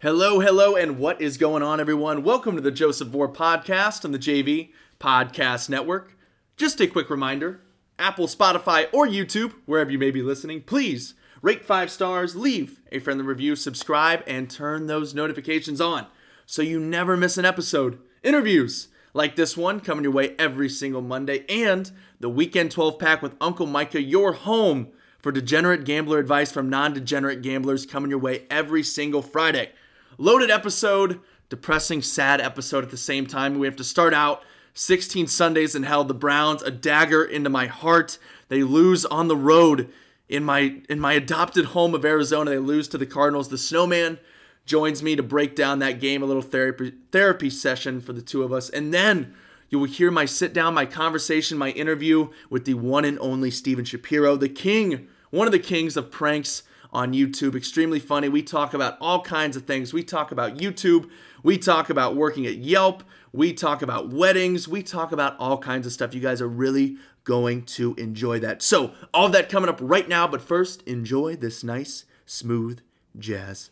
Hello, hello, and what is going on, everyone? Welcome to the Joseph Vore podcast on the JV Podcast Network. Just a quick reminder Apple, Spotify, or YouTube, wherever you may be listening, please rate five stars, leave a friendly review, subscribe, and turn those notifications on so you never miss an episode. Interviews like this one coming your way every single Monday, and the Weekend 12 pack with Uncle Micah, your home for degenerate gambler advice from non degenerate gamblers coming your way every single Friday. Loaded episode, depressing, sad episode at the same time. We have to start out 16 Sundays in hell. The Browns, a dagger into my heart. They lose on the road in my in my adopted home of Arizona. They lose to the Cardinals. The Snowman joins me to break down that game, a little therapy therapy session for the two of us, and then you will hear my sit down, my conversation, my interview with the one and only Steven Schapiro, the king, one of the kings of pranks on YouTube. Extremely funny. We talk about all kinds of things. We talk about YouTube. We talk about working at Yelp. We talk about weddings. We talk about all kinds of stuff. You guys are really going to enjoy that. So, all that coming up right now. But first, enjoy this nice, smooth jazz.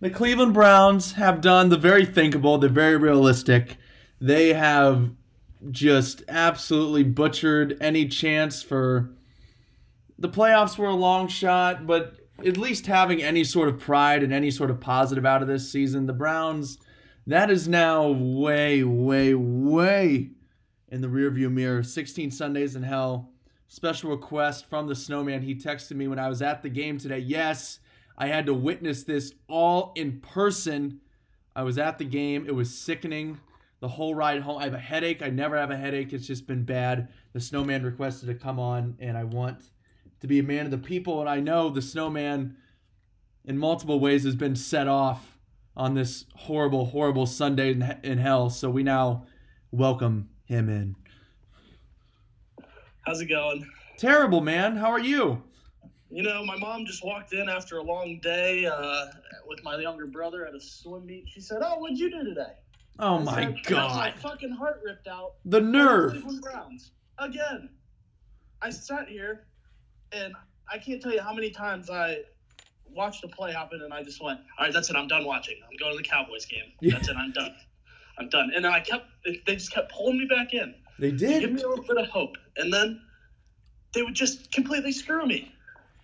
The Cleveland Browns have done the very thinkable, the very realistic. They have just absolutely butchered any chance for the playoffs were a long shot, but at least having any sort of pride and any sort of positive out of this season, the Browns, that is now way, way, way in the rearview mirror. 16 Sundays in hell. Special request from the snowman. He texted me when I was at the game today. Yes, I had to witness this all in person. I was at the game. It was sickening the whole ride home. I have a headache. I never have a headache. It's just been bad. The snowman requested to come on, and I want to be a man of the people. And I know the snowman, in multiple ways, has been set off on this horrible, horrible Sunday in, in hell. So we now welcome him in. How's it going? Terrible, man. How are you? You know, my mom just walked in after a long day uh, with my younger brother at a swim meet. She said, "Oh, what'd you do today?" Oh I my said, god. My fucking heart ripped out. The nerve. Browns again. I sat here, and I can't tell you how many times I watched a play happen, and I just went, "All right, that's it. I'm done watching. I'm going to the Cowboys game. Yeah. That's it. I'm done. I'm done." And then I kept. They just kept pulling me back in. They did. give me a little bit of hope, and then they would just completely screw me.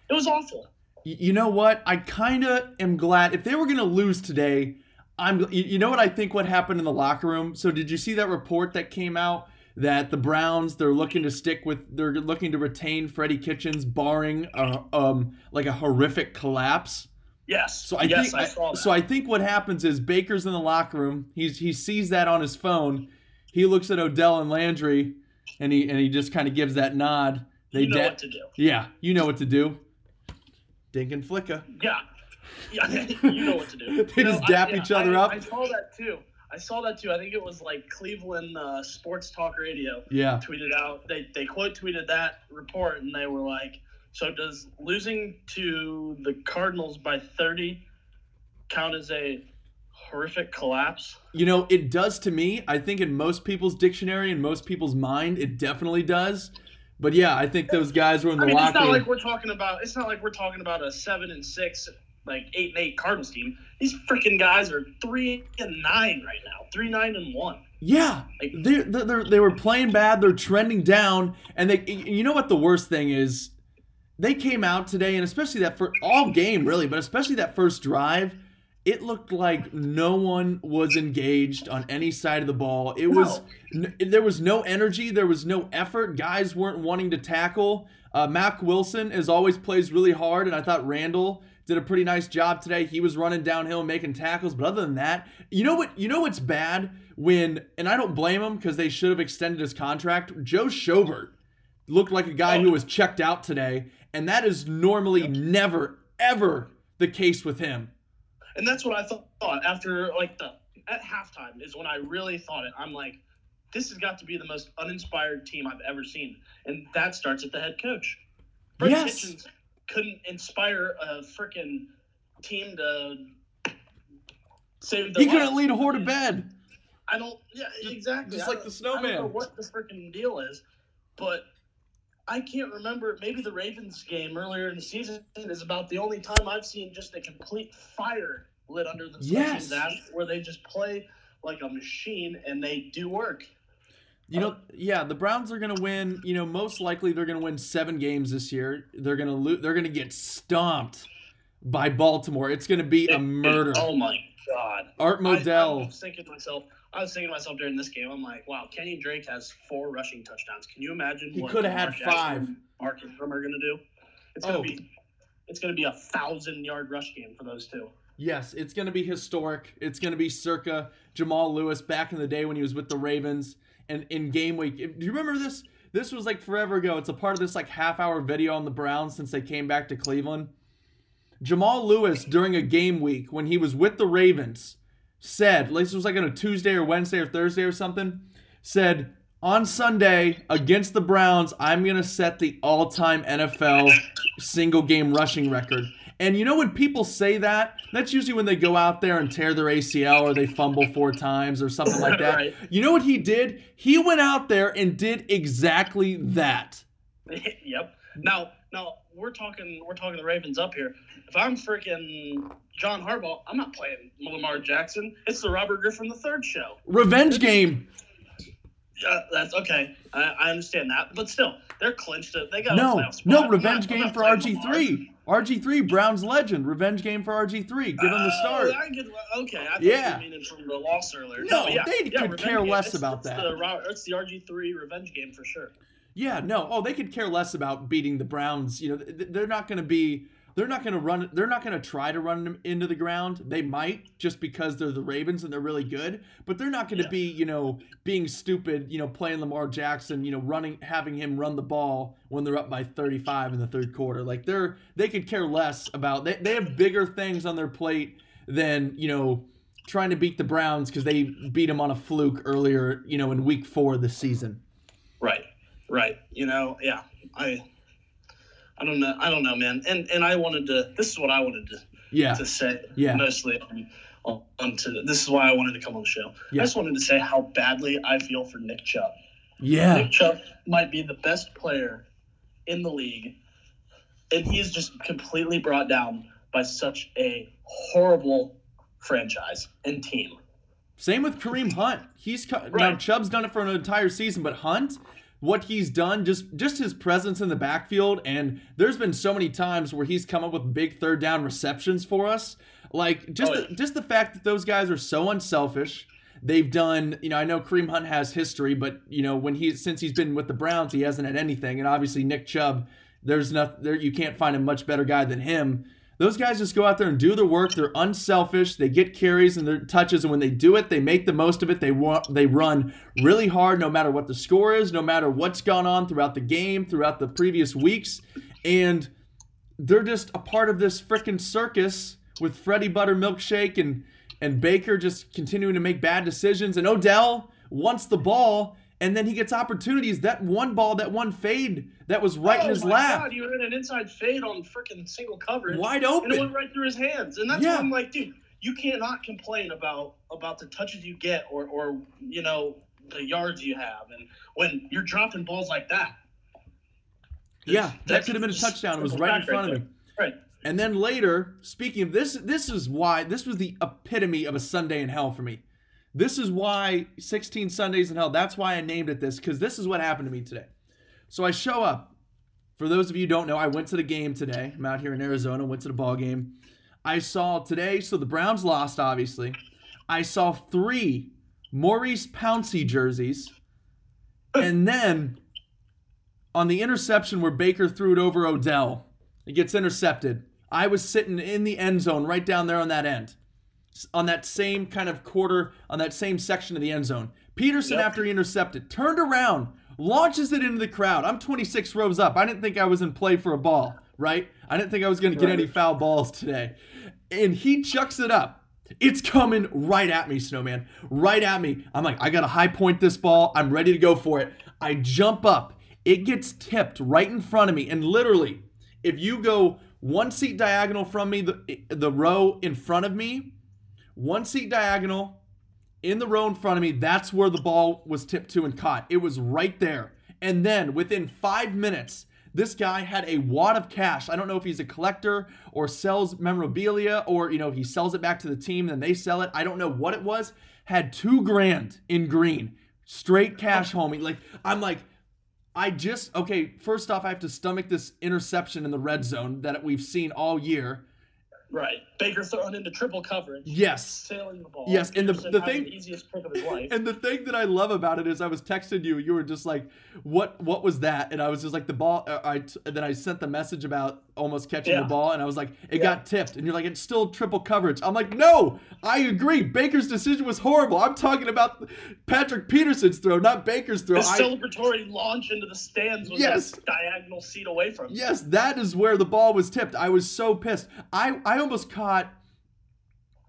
It was awful. You know what? I kind of am glad if they were going to lose today. I'm. You know what I think? What happened in the locker room? So did you see that report that came out that the Browns they're looking to stick with they're looking to retain Freddie Kitchens, barring a, um like a horrific collapse. Yes. So I yes, think I saw that. so. I think what happens is Baker's in the locker room. He's he sees that on his phone. He looks at Odell and Landry, and he and he just kind of gives that nod. They you know da- what to do. yeah, you know what to do. Dink and flicka. Yeah. Yeah, you know what to do. They just dap I- each yeah, other I, up. I saw that too. I saw that too. I think it was like Cleveland uh, Sports Talk Radio Yeah. tweeted out. They they quote tweeted that report, and they were like, "So does losing to the Cardinals by 30 count as a horrific collapse?" You know, it does to me. I think in most people's dictionary, in most people's mind, it definitely does. But yeah, I think those guys were in the I mean, it's locker not room. like we're talking about. It's not like we're talking about a seven and six, like eight and eight Cardinals team. These freaking guys are three and nine right now. Three nine and one. Yeah, Like- they they they were playing bad. They're trending down, and they. You know what the worst thing is? They came out today, and especially that for all game really, but especially that first drive, it looked like no one was engaged on any side of the ball. It was n- there was no energy, there was no effort. Guys weren't wanting to tackle. Uh, Mack Wilson, as always, plays really hard, and I thought Randall did a pretty nice job today. He was running downhill, making tackles, but other than that, you know what? You know what's bad when, and I don't blame him because they should have extended his contract. Joe Schobert looked like a guy who was checked out today, and that is normally never ever the case with him. And that's what I thought after like the at halftime is when I really thought it. I'm like, this has got to be the most uninspired team I've ever seen, and that starts at the head coach. Freddie Yes. Kitchens couldn't inspire a freaking team to save the He couldn't lead a horde to bed. I don't. Yeah, exactly. just like the don't- I don't know snowman. what the freaking deal is, but I can't remember. Maybe the Ravens game earlier in the season is about the only time I've seen just a complete fire lit under the Yes. that where they just play like a machine and they do work. You know, uh, yeah, the Browns are going to win. You know, most likely they're going to win seven games this year. They're going to lose. They're going to get stomped by Baltimore. It's going to be a It- it- murder. oh my god. Art I, I Modell. was thinking to myself. I was thinking to myself during this game. I'm like, wow, Kenny Drake has four rushing touchdowns. Can you imagine? He what coulda had Jackson five. and Mark Ingram are going to do. It's going to Oh. be. It's going to be a thousand yard rush game for those two. Yes, it's going to be historic. It's going to be circa Jamal Lewis back in the day when he was with the Ravens and in game week. Do you remember this? This was like forever ago. It's a part of this like half hour video on the Browns since they came back to Cleveland. Jamal Lewis during a game week when he was with the Ravens said, like this was like on a Tuesday or Wednesday or Thursday or something, said on Sunday against the Browns, I'm gonna set the all-time NFL single game rushing record. And you know when people say that, that's usually when they go out there and tear their ACL or they fumble four times or something like that. Right. You know what he did? He went out there and did exactly that. yep. Now, now we're talking. We're talking the Ravens up here. If I'm freaking John Harbaugh, I'm not playing Lamar Jackson. It's the Robert Griffin III show. Revenge game. Yeah, that's okay. I, I understand that, but still, they're clinched. It. They got No, no, revenge not- game for RG3. RG3, Browns legend. Revenge game for RG3. Give him the Oh, start. I get, okay, I Yeah. you meaning from the loss earlier. No, yeah, they yeah, could care game. less It's- about it's that. The, it's the RG3 revenge game for sure. Yeah, no. Oh, they could care less about beating the Browns. You know, they're not going to be. They're not going to run. They're not going to try to run them into the ground. They might just because they're the Ravens and they're really good. But they're not going to Yeah. be, you know, being stupid. You know, playing Lamar Jackson. You know, running, having him run the ball when they're up by 35 in the third quarter. Like they're they could care less about. They they have bigger things on their plate than you know trying to beat the Browns because they beat them on a fluke earlier. You know, in week four of the season. Right, right. You know, yeah. I, I don't know. I don't know, man. And and I wanted to. This is what I wanted to Yeah. to say. Yeah. Mostly on, on, onto this is why I wanted to come on the show. Yeah. I just wanted to say how badly I feel for Nick Chubb. Yeah. Nick Chubb might be the best player in the league, and he's just completely brought down by such a horrible franchise and team. Same with Kareem Hunt. He's co- now Chubb's done it for an entire season, but Hunt, what he's done, just just his presence in the backfield, and there's been so many times where he's come up with big third down receptions for us. Like just Oh, the, just the fact that those guys are so unselfish. They've done, you know, I know Kareem Hunt has history, but you know when he since he's been with the Browns, he hasn't had anything, and obviously Nick Chubb, there's nothing there. You can't find a much better guy than him. Those guys just go out there and do their work. They're unselfish. They get carries and their touches, and when they do it, they make the most of it. They want they run really hard, no matter what the score is, no matter what's gone on throughout the game, throughout the previous weeks, and they're just a part of this freaking circus with Freddie Buttermilk Shake and and Baker just continuing to make bad decisions, and Odell wants the ball. And then he gets opportunities. That one ball, that one fade that was right in oh his my lap, God, you were in an inside fade on freaking single coverage. wide open, and it went right through his hands. And that's Yeah. why I'm like, dude, you cannot complain about about the touches you get or or you know the yards you have, and when you're dropping balls like that. Yeah, that That's could have been a touchdown. It was right in front of right me. Right. And then later, speaking of this, this is why this was the epitome of a Sunday in hell for me. This is why 16 Sundays in hell. That's why I named it this because this is what happened to me today. So I show up. For those of you who don't know, I went to the game today. I'm out here in Arizona. Went to the ball game. I saw today. So the Browns lost, obviously. I saw three Maurkice Pouncey jerseys, and then on the interception where Baker threw it over Odell, it gets intercepted. I was sitting in the end zone right down there on that end, on that same kind of quarter, on that same section of the end zone. Peterson, Yep. after he intercepted, turned around, launches it into the crowd. I'm 26 rows up. I didn't think I was in play for a ball, right? I didn't think I was going to get any foul balls today. And he chucks it up. It's coming right at me, Snowman. Right at me. I'm like, I got to high point this ball. I'm ready to go for it. I jump up. It gets tipped right in front of me. And literally, if you go one seat diagonal from me, the the row in front of me, one seat diagonal in the row in front of me. That's where the ball was tipped to and caught. It was right there. And then within five minutes, this guy had a wad of cash. I don't know if he's a collector or sells memorabilia or you know he sells it back to the team and then they sell it. I don't know what it was. Had two grand in green, straight cash, oh. homie. Like I'm like. I just okay. First off, I have to stomach this interception in the red zone that we've seen all year. Right. Baker thrown into triple coverage. Yes. Sailing the ball. Yes, and the- the thing- the easiest pick of his life. And the thing that I love about it is I was texting you, you were just like, "What? What was that?" And I was just like, "The ball." Uh, I t- then I sent the message about almost catching Yeah. the ball, and I was like, "It Yeah. got tipped," and you're like, "It's still triple coverage." I'm like, "No, I agree. Baker's decision was horrible. I'm talking about Patrick Peterson's throw, not Baker's throw." the I, celebratory launch into the stands was Yes. a diagonal seat away from him. Yes, that is where the ball was tipped. I was so pissed. I I almost caught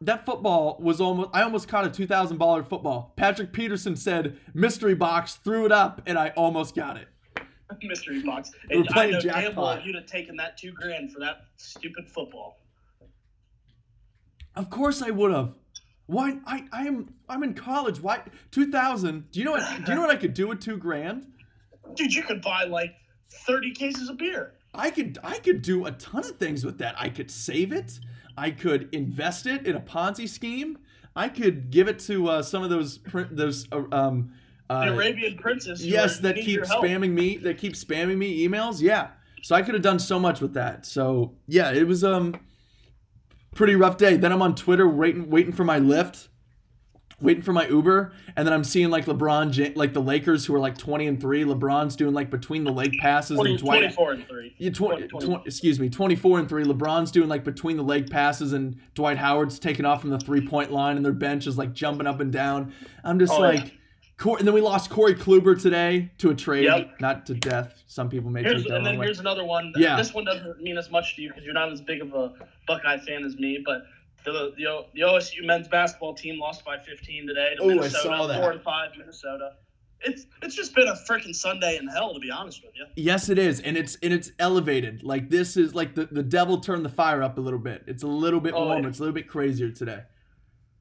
that football was almost I almost caught a two thousand dollar football. Patrick Peterson said mystery box, threw it up, and I almost got it. Mystery box. We're And I playing know damn jackpot. well you'd have taken that two grand for that stupid football. Of course I would have. Why I I am I'm in college. Why two thousand? Do you know what do you know what I could do with two grand? Dude, you could buy like 30 cases of beer. I could I could do a ton of things with that. I could save it. I could invest it in a Ponzi scheme. I could give it to uh, some of those those uh, um uh, Arabian Princess. yes that keep spamming me that keep spamming me emails. Yeah, so I could have done so much with that. So yeah, it was um pretty rough day. Then I'm on Twitter waiting waiting for my Lyft. Waiting for my Uber, and then I'm seeing like LeBron, like the Lakers who are like 20 and three. LeBron's doing like between the leg passes, 20, and Dwight 24 and 3. yeah, tw- 20, tw- excuse me, 24 and 3. LeBron's doing like between the leg passes, and Dwight Howard's taking off from the three point line, and their bench is like jumping up and down. I'm just Oh, like, yeah. Cor- and then we lost Corey Kluber today to a trade, Yep. not to death. Some people may Here's, take that and then way. here's another one. Yeah. This one doesn't mean as much to you because you're not as big of a Buckeye fan as me, but the, the, the OSU men's basketball team lost by 15 today to Oh, I Minnesota. saw that. Four and five Minnesota. It's it's just been a freaking Sunday in hell, to be honest with you. Yes, it is, and it's and it's elevated. Like this is like the the devil turned the fire up a little bit. It's a little bit Oh, warmer. yeah. It's a little bit crazier today.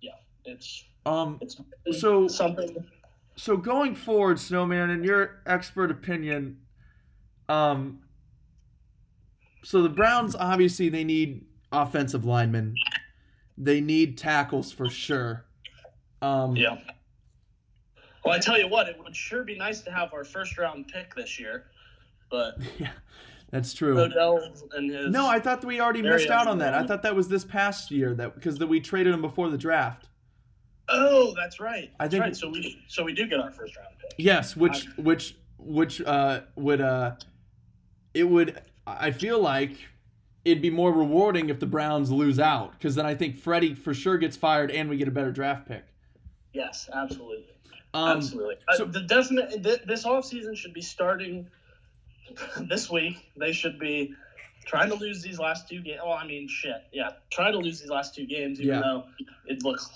Yeah, it's Um, it's So- something. so going forward, Snowman, in your expert opinion, um, so the Browns obviously they need offensive linemen, they need tackles for sure. Um, Yeah. Well, I tell you what, it would sure be nice to have our first round pick this year, but yeah, that's true. Odell and his No, I thought that we already missed out on that. I thought that was this past year that because that we traded him before the draft. oh, that's right. I think- right. So we so we do get our first round pick. Yes, which which which uh would uh it would I feel like it'd be more rewarding if the Browns lose out because then I think Freddie for sure gets fired and we get a better draft pick. Yes, absolutely. Um, Absolutely. so- uh, the definite th- this offseason should be starting this week. They should be trying to lose these last two games. Well, I mean, shit. Yeah, try to lose these last two games, even Yeah. though it looks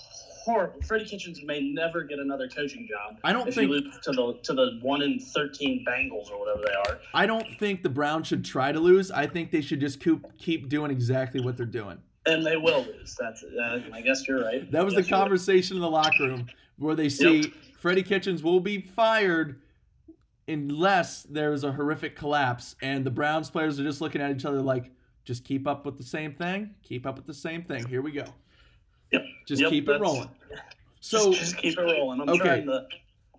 horrible. Freddie Kitchens may never get another coaching job. I don't think- to the to the one in thirteen Bengals or whatever they are. I don't think the Browns should try to lose. I think they should just keep keep doing exactly what they're doing. And they will lose. That's. Uh, I guess you're right. That was the conversation in the locker room where they see Freddie Kitchens will be fired unless there's a horrific collapse, and the Browns players are just looking at each other like, just keep up with the same thing, keep up with the same thing. Here we go. Yep. Just Yep, keep it rolling. So just, just keep it rolling. I'm okay. trying to.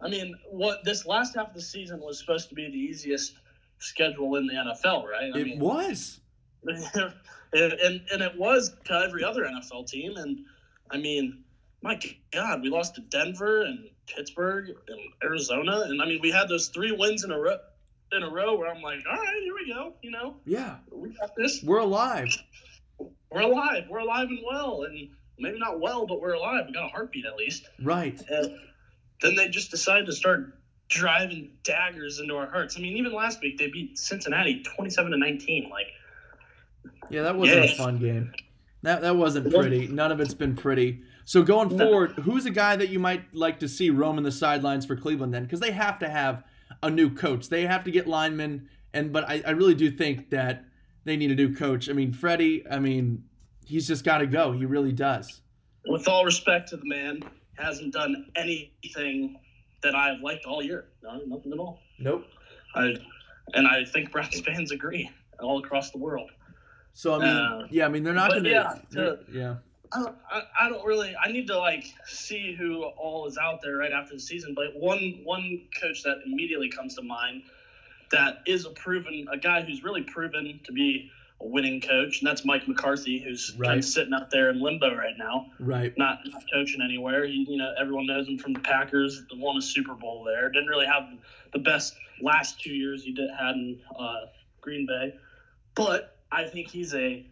I mean, what this last half of the season was supposed to be the easiest schedule in the NFL, right? I it mean, was. and, and it was to every other NFL team. And I mean, my God, we lost to Denver and Pittsburgh and Arizona, and I mean, we had those three wins in a row. In a row, where I'm like, all right, here we go. You know, Yeah, we got this. we're alive. We're alive. We're alive and well, and maybe not well, but we're alive. We got a heartbeat at least. Right. And then they just decided to start driving daggers into our hearts. I mean, even last week they beat Cincinnati twenty-seven to nineteen. Like, Yeah, that wasn't Yes. a fun game. That that wasn't pretty. None of it's been pretty. So going forward, who's a guy that you might like to see roaming the sidelines for Cleveland then? Because they have to have a new coach. They have to get linemen, and but I, I really do think that they need a new coach. I mean, Freddie, I mean, he's just got to go. He really does. With all respect to the man, hasn't done anything that I've liked all year. No, nothing at all. Nope. I, and I think Browns fans agree all across the world. So I mean, Uh, yeah, I mean they're not going yeah, to. Yeah. I don't, I, I don't really. I need to like see who all is out there right after the season. But one one coach that immediately comes to mind that is a proven a guy who's really proven to be winning coach, and that's Mike McCarthy, who's kind of sitting out there in limbo right now, Right. not, not coaching anywhere. He, you know, everyone knows him from the Packers, the won a Super Bowl there. Didn't really have the best last two years he did had in uh, Green Bay, but I think he's a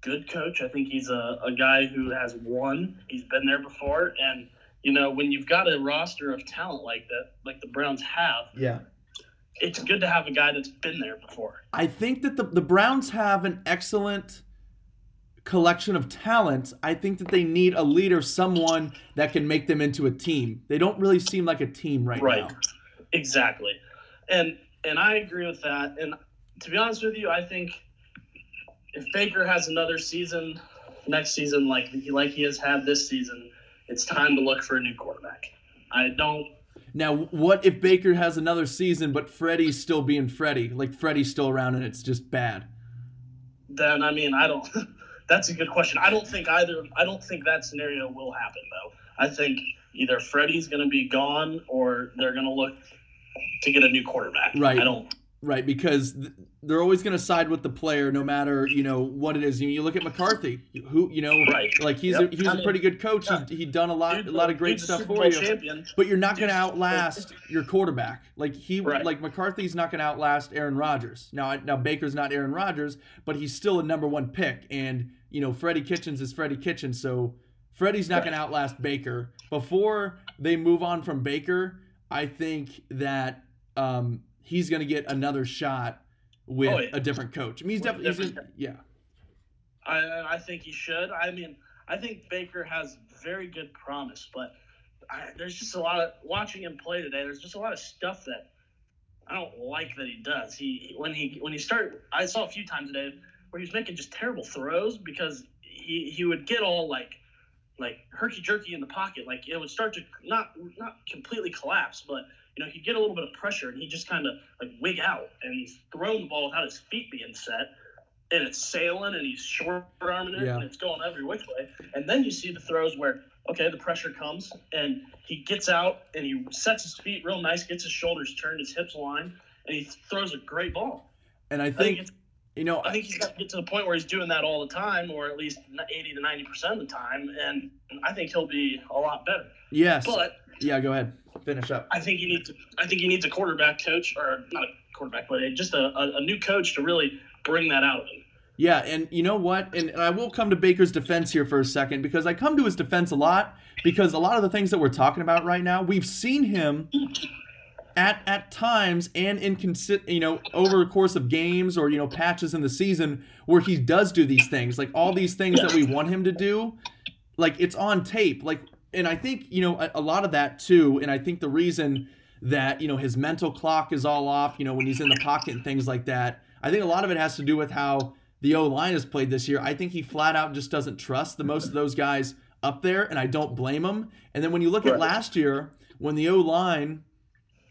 good coach. I think he's a, a guy who has won. He's been there before, and you know when you've got a roster of talent like that, like the Browns have, Yeah. It's good to have a guy that's been there before. I think that the, the Browns have an excellent collection of talent. I think that they need a leader, someone that can make them into a team. They don't really seem like a team right, Right. now. Right. Exactly, and and I agree with that. And to be honest with you, I think if Baker has another season next season like he like he has had this season, it's time to look for a new quarterback. I don't. Now, what if Baker has another season, but Freddie's still being Freddie? Like Freddie's still around and it's just bad. Then I mean I don't. That's a good question. I don't think either. I don't think that scenario will happen though. I think either Freddie's going to be gone or they're going to look to get a new quarterback. Right. I don't. Right, because th- they're always going to side with the player, no matter you know what it is. You, you look at McCarthy, who you know, Right. like he's Yep. a, he's I a mean, pretty good coach. yeah. He he done a lot a lot of great stuff for you. Champion. But you're not going to outlast your quarterback. Like he, Right. like McCarthy's not going to outlast Aaron Rodgers. Now, now Baker's not Aaron Rodgers, but he's still a number one pick. And you know, Freddie Kitchens is Freddie Kitchens, so Freddie's not Right. going to outlast Baker. Before they move on from Baker, I think that um, he's going to get another shot with Oh, yeah. a different coach. I mean, he's definitely, he's in, yeah, I, I think he should. I mean, I think Baker has very good promise, but I, there's just a lot of watching him play today. There's just a lot of stuff that I don't like that he does. He when he when he started, I saw a few times today where he was making just terrible throws because he he would get all like like herky jerky in the pocket, like it would start to not not completely collapse, but you know he'd get a little bit of pressure and he just kind of like wig out and he's throwing the ball without his feet being set and it's sailing and he's short arming it Yeah. and it's going every which way. And then you see the throws where, okay, the pressure comes and he gets out and he sets his feet real nice, gets his shoulders turned, his hips aligned, and he throws a great ball. and I I think, think you know, I think he's got to get to the point where he's doing that all the time, or at least 80 to 90% of the time. And I think he'll be a lot better. yes, But yeah. Go ahead, finish up. I think he needs to, I think he needs a quarterback coach, or not a quarterback, but just a, a, a new coach to really bring that out of him. Yeah, and you know what? And, and I will come to Baker's defense here for a second because I come to his defense a lot because a lot of the things that we're talking about right now, we've seen him at at times and in consi- you know over the course of games or you know patches in the season where he does do these things like all these things that we want him to do like it's on tape like and i think you know a, a lot of that too and i think the reason that you know his mental clock is all off you know when he's in the pocket and things like that i think a lot of it has to do with how the o line has played this year. I think he flat out just doesn't trust the most of those guys up there and i don't blame him. And then when you look at last year when the o line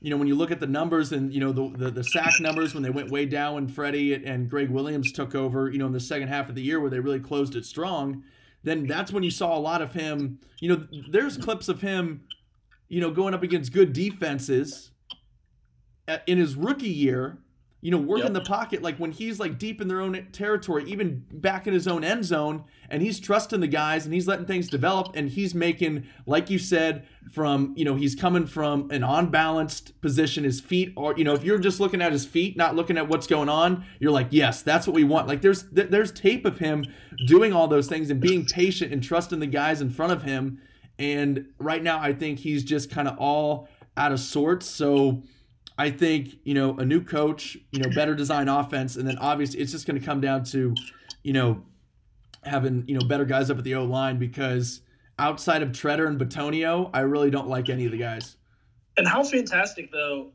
you know, when you look at the numbers and you know the, the the sack numbers when they went way down when Freddie and Gregg Williams took over, you know, in the second half of the year where they really closed it strong, then that's when you saw a lot of him. You know, there's clips of him, you know, going up against good defenses at- in his rookie year. You know, working Yep. the pocket like when he's like deep in their own territory, even back in his own end zone, and he's trusting the guys and he's letting things develop, and he's making, like you said, from you know he's coming from an unbalanced position his feet are you know if you're just looking at his feet not looking at what's going on you're like yes that's what we want like there's th- there's tape of him doing all those things and being patient and trusting the guys in front of him and right now i think he's just kind of all out of sorts so i think you know a new coach you know better design offense and then obviously it's just going to come down to you know having you know better guys up at the o line because outside of Tretter and Bitonio, I really don't like any of the guys. And how fantastic, though.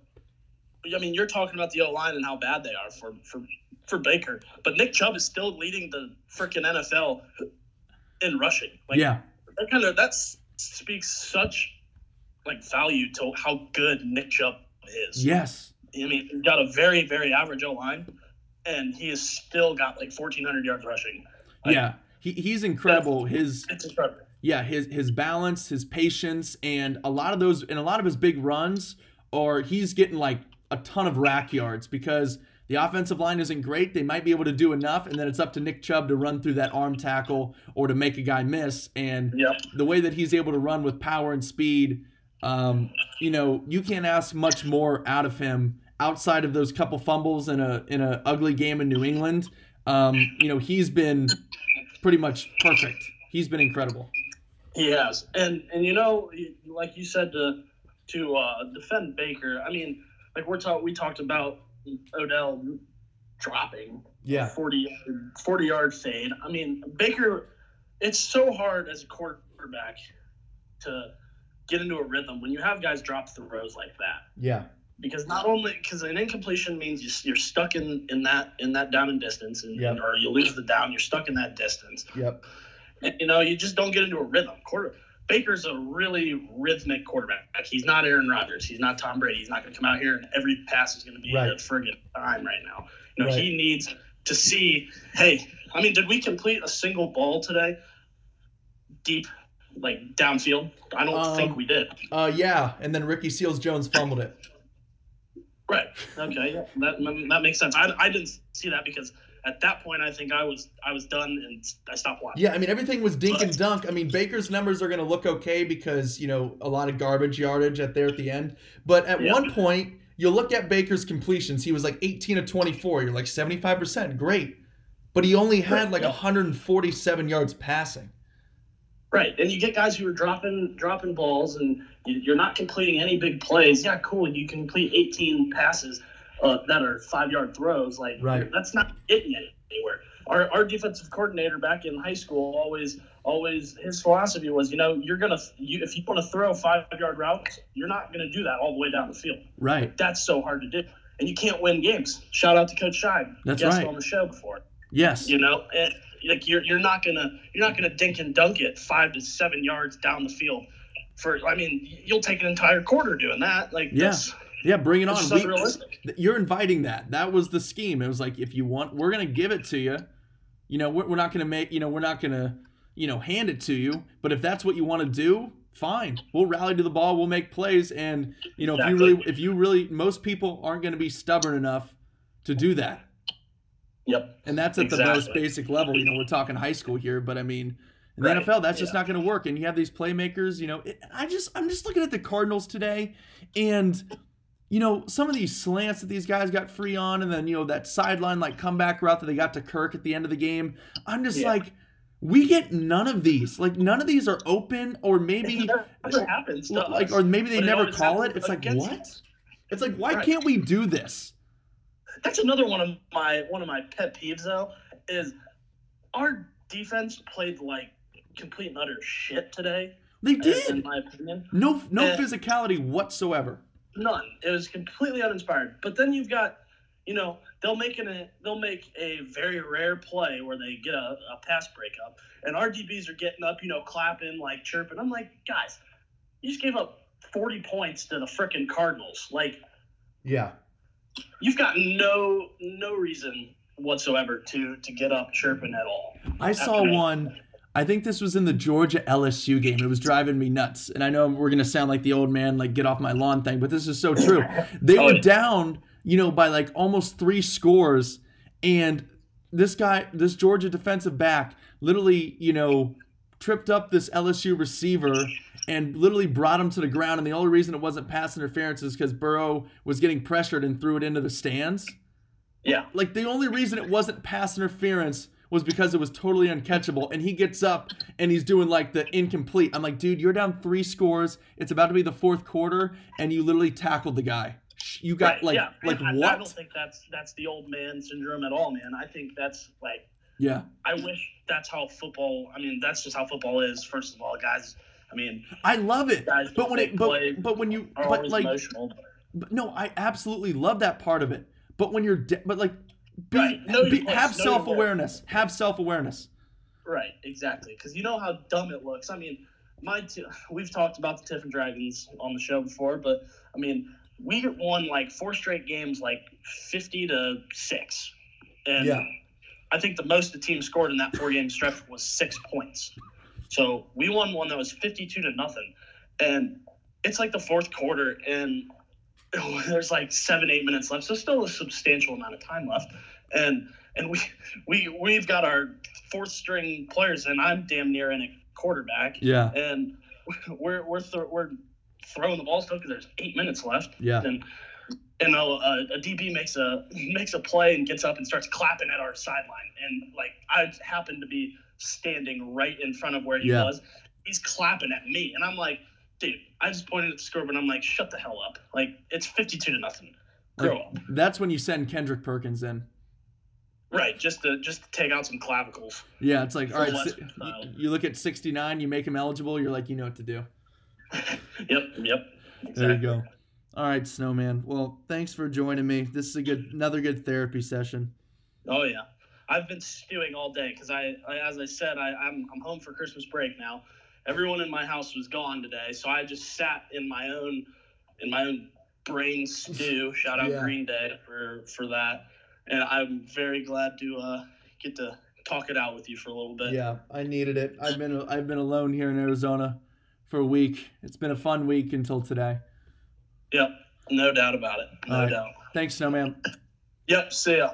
I mean, you're talking about the O line and how bad they are for for for Baker, but Nick Chubb is still leading the freaking NFL in rushing. Like, yeah, that kind of that speaks such like value to how good Nick Chubb is. yes, I mean, he's got a very very average O line, and he has still got like 1,400 yards rushing. Like, yeah. He, he's incredible. His It's incredible. yeah, his his balance, his patience, and a lot of those and a lot of his big runs are he's getting like a ton of rack yards because the offensive line isn't great. They might be able to do enough, and then it's up to Nick Chubb to run through that arm tackle or to make a guy miss. And Yep. the way that he's able to run with power and speed, um, you know, you can't ask much more out of him outside of those couple fumbles in a in a ugly game in New England. Um, you know, he's been pretty much perfect. He's been incredible. He has, and and you know, like you said to to uh, defend Baker. I mean, like we're talk we talked about Odell dropping Yeah. 40, 40 yard fade. I mean, Baker. It's so hard as a quarterback to get into a rhythm when you have guys drop the throws like that. Yeah. because not only because an incompletion means you, you're stuck in in that in that down and distance and, Yep. or you lose the down you're stuck in that distance Yep. and, you know you just don't get into a rhythm quarter baker's a really rhythmic quarterback he's not aaron rodgers he's not tom brady he's not going to come out here and every pass is going to be Right. a friggin' dime right now you know Right. he needs to see hey i mean did we complete a single ball today deep like downfield i don't Um, think we did Uh, yeah. And then Ricky Seals Jones fumbled it. Right. Okay. Yeah. That that makes sense. I, I didn't see that because at that point I think I was I was done and I stopped watching. Yeah, I mean everything was dink and dunk. I mean Baker's numbers are going to look okay because you know a lot of garbage yardage at there at the end. But at Yeah. one point, you look at Baker's completions. He was like 18 of 24. You're like 75 percent, great. But he only had like Yeah. 147 yards passing. Right. And you get guys who are dropping dropping balls and you- you're not completing any big plays. Yeah, cool. You can complete 18 passes uh, that are five yard throws. Like Right. that's not getting anywhere. Our, our defensive coordinator back in high school always always his philosophy was you know you're gonna you, if you want to throw five yard routes you're not gonna do that all the way down the field. Right. That's so hard to do. And you can't win games. Shout out to Coach Scheib. That's Guest right. on the show before. Yes. You know, and, like you're you're not gonna you're not gonna dink and dunk it five to seven yards down the field. For I mean, you'll take an entire quarter doing that. Like Yeah. Yeah. Bring it on. We- you're inviting that. That was the scheme. It was like if you want, we're gonna give it to you. You know, we're, we're not gonna make. You know, we're not gonna, you know, hand it to you. But if that's what you want to do, fine. We'll rally to the ball. We'll make plays. And you know, if you really, if you really, most people aren't gonna be stubborn enough to do that. Yep. And that's at the most basic level. You know, we're talking high school here, but I mean, in the Right, NFL, that's just not going to work. And you have these playmakers. You know, it, I just I'm just looking at the Cardinals today, and you know some of these slants that these guys got free on, and then you know that sideline like comeback route that they got to Kirk at the end of the game. I'm just Yeah. like, we get none of these. Like none of these are open, or maybe It never happens like, us, or maybe they but never always call it. It's like against what? It's like why Right. can't we do this? That's another one of my one of my pet peeves though is our defense played like complete and utter shit today. They did, In my opinion. No, no Yeah. physicality whatsoever. None. It was completely uninspired. But then you've got, you know, they'll make an they'll make a very rare play where they get a, a pass breakup, and our DBs are getting up, you know, clapping, like chirping. I'm like, guys, you just gave up 40 points to the frickin' Cardinals. Like, Yeah. You've got no no reason whatsoever to to get up chirping at all. I saw After- one. I think this was in the Georgia LSU game. It was driving me nuts. And I know we're gonna sound like the old man, like get off my lawn thing, but this is so true. They Oh, were down, you know, by like almost three scores, and this guy, this Georgia defensive back, literally, you know, tripped up this LSU receiver and literally brought him to the ground. And the only reason it wasn't pass interference is because Burrow was getting pressured and threw it into the stands Yeah. like the only reason it wasn't pass interference was because it was totally uncatchable and he gets up and he's doing like the incomplete i'm like dude you're down three scores it's about to be the fourth quarter and you literally tackled the guy you got Right, like yeah. like I, I don't think that's that's the old man syndrome at all, man. I think that's like yeah I wish that's how football. I mean, that's just how football is. First of all, guys. I mean, i love it guys but when it but, but when you but like emotional. but no i absolutely love that part of it but when you're de- but like Be, Right. Know be- have know self awareness. Have self awareness. Right, exactly. Because you know how dumb it looks. I mean, my t- we've talked about the Tiffin Dragons on the show before, but I mean, we won like four straight games, like fifty to six, and Yeah. I think the most the team scored in that four game stretch was six points. So we won one that was fifty-two to nothing, and it's like the fourth quarter, and there's like seven, eight minutes left, so still a substantial amount of time left, and and we we we've got our fourth string players, and I'm damn near in a quarterback, Yeah. and we're we're th- we're throwing the ball still because there's eight minutes left, Yeah. and and a, a, DB makes a makes a play and gets up and starts clapping at our sideline, and like I happen to be standing right in front of where he Yeah. was, he's clapping at me, and I'm like, dude, I just pointed at the scoreboard, and I'm like, shut the hell up, like it's 52 to nothing, grow Like, up, That's when you send Kendrick Perkins in. right? Just to just to take out some clavicles. Yeah, it's like, all right, si- you, you look at 69, you make him eligible, you're like, you know what to do. Yep, yep. There you go. All right, Snowman. Well, thanks for joining me. This is a good, another good therapy session. Oh yeah, I've been stewing all day because I, I, as I said, I, I'm I'm home for Christmas break now. Everyone in my house was gone today, so I just sat in my own, in my own brain stew. Shout out Yeah. Green Day for for that, and I'm very glad to uh, get to talk it out with you for a little bit. Yeah, I needed it. I've been I've been alone here in Arizona for a week. It's been a fun week until today. Yep, no doubt about it. No All right. doubt. Thanks, Snowman. Yep. See ya.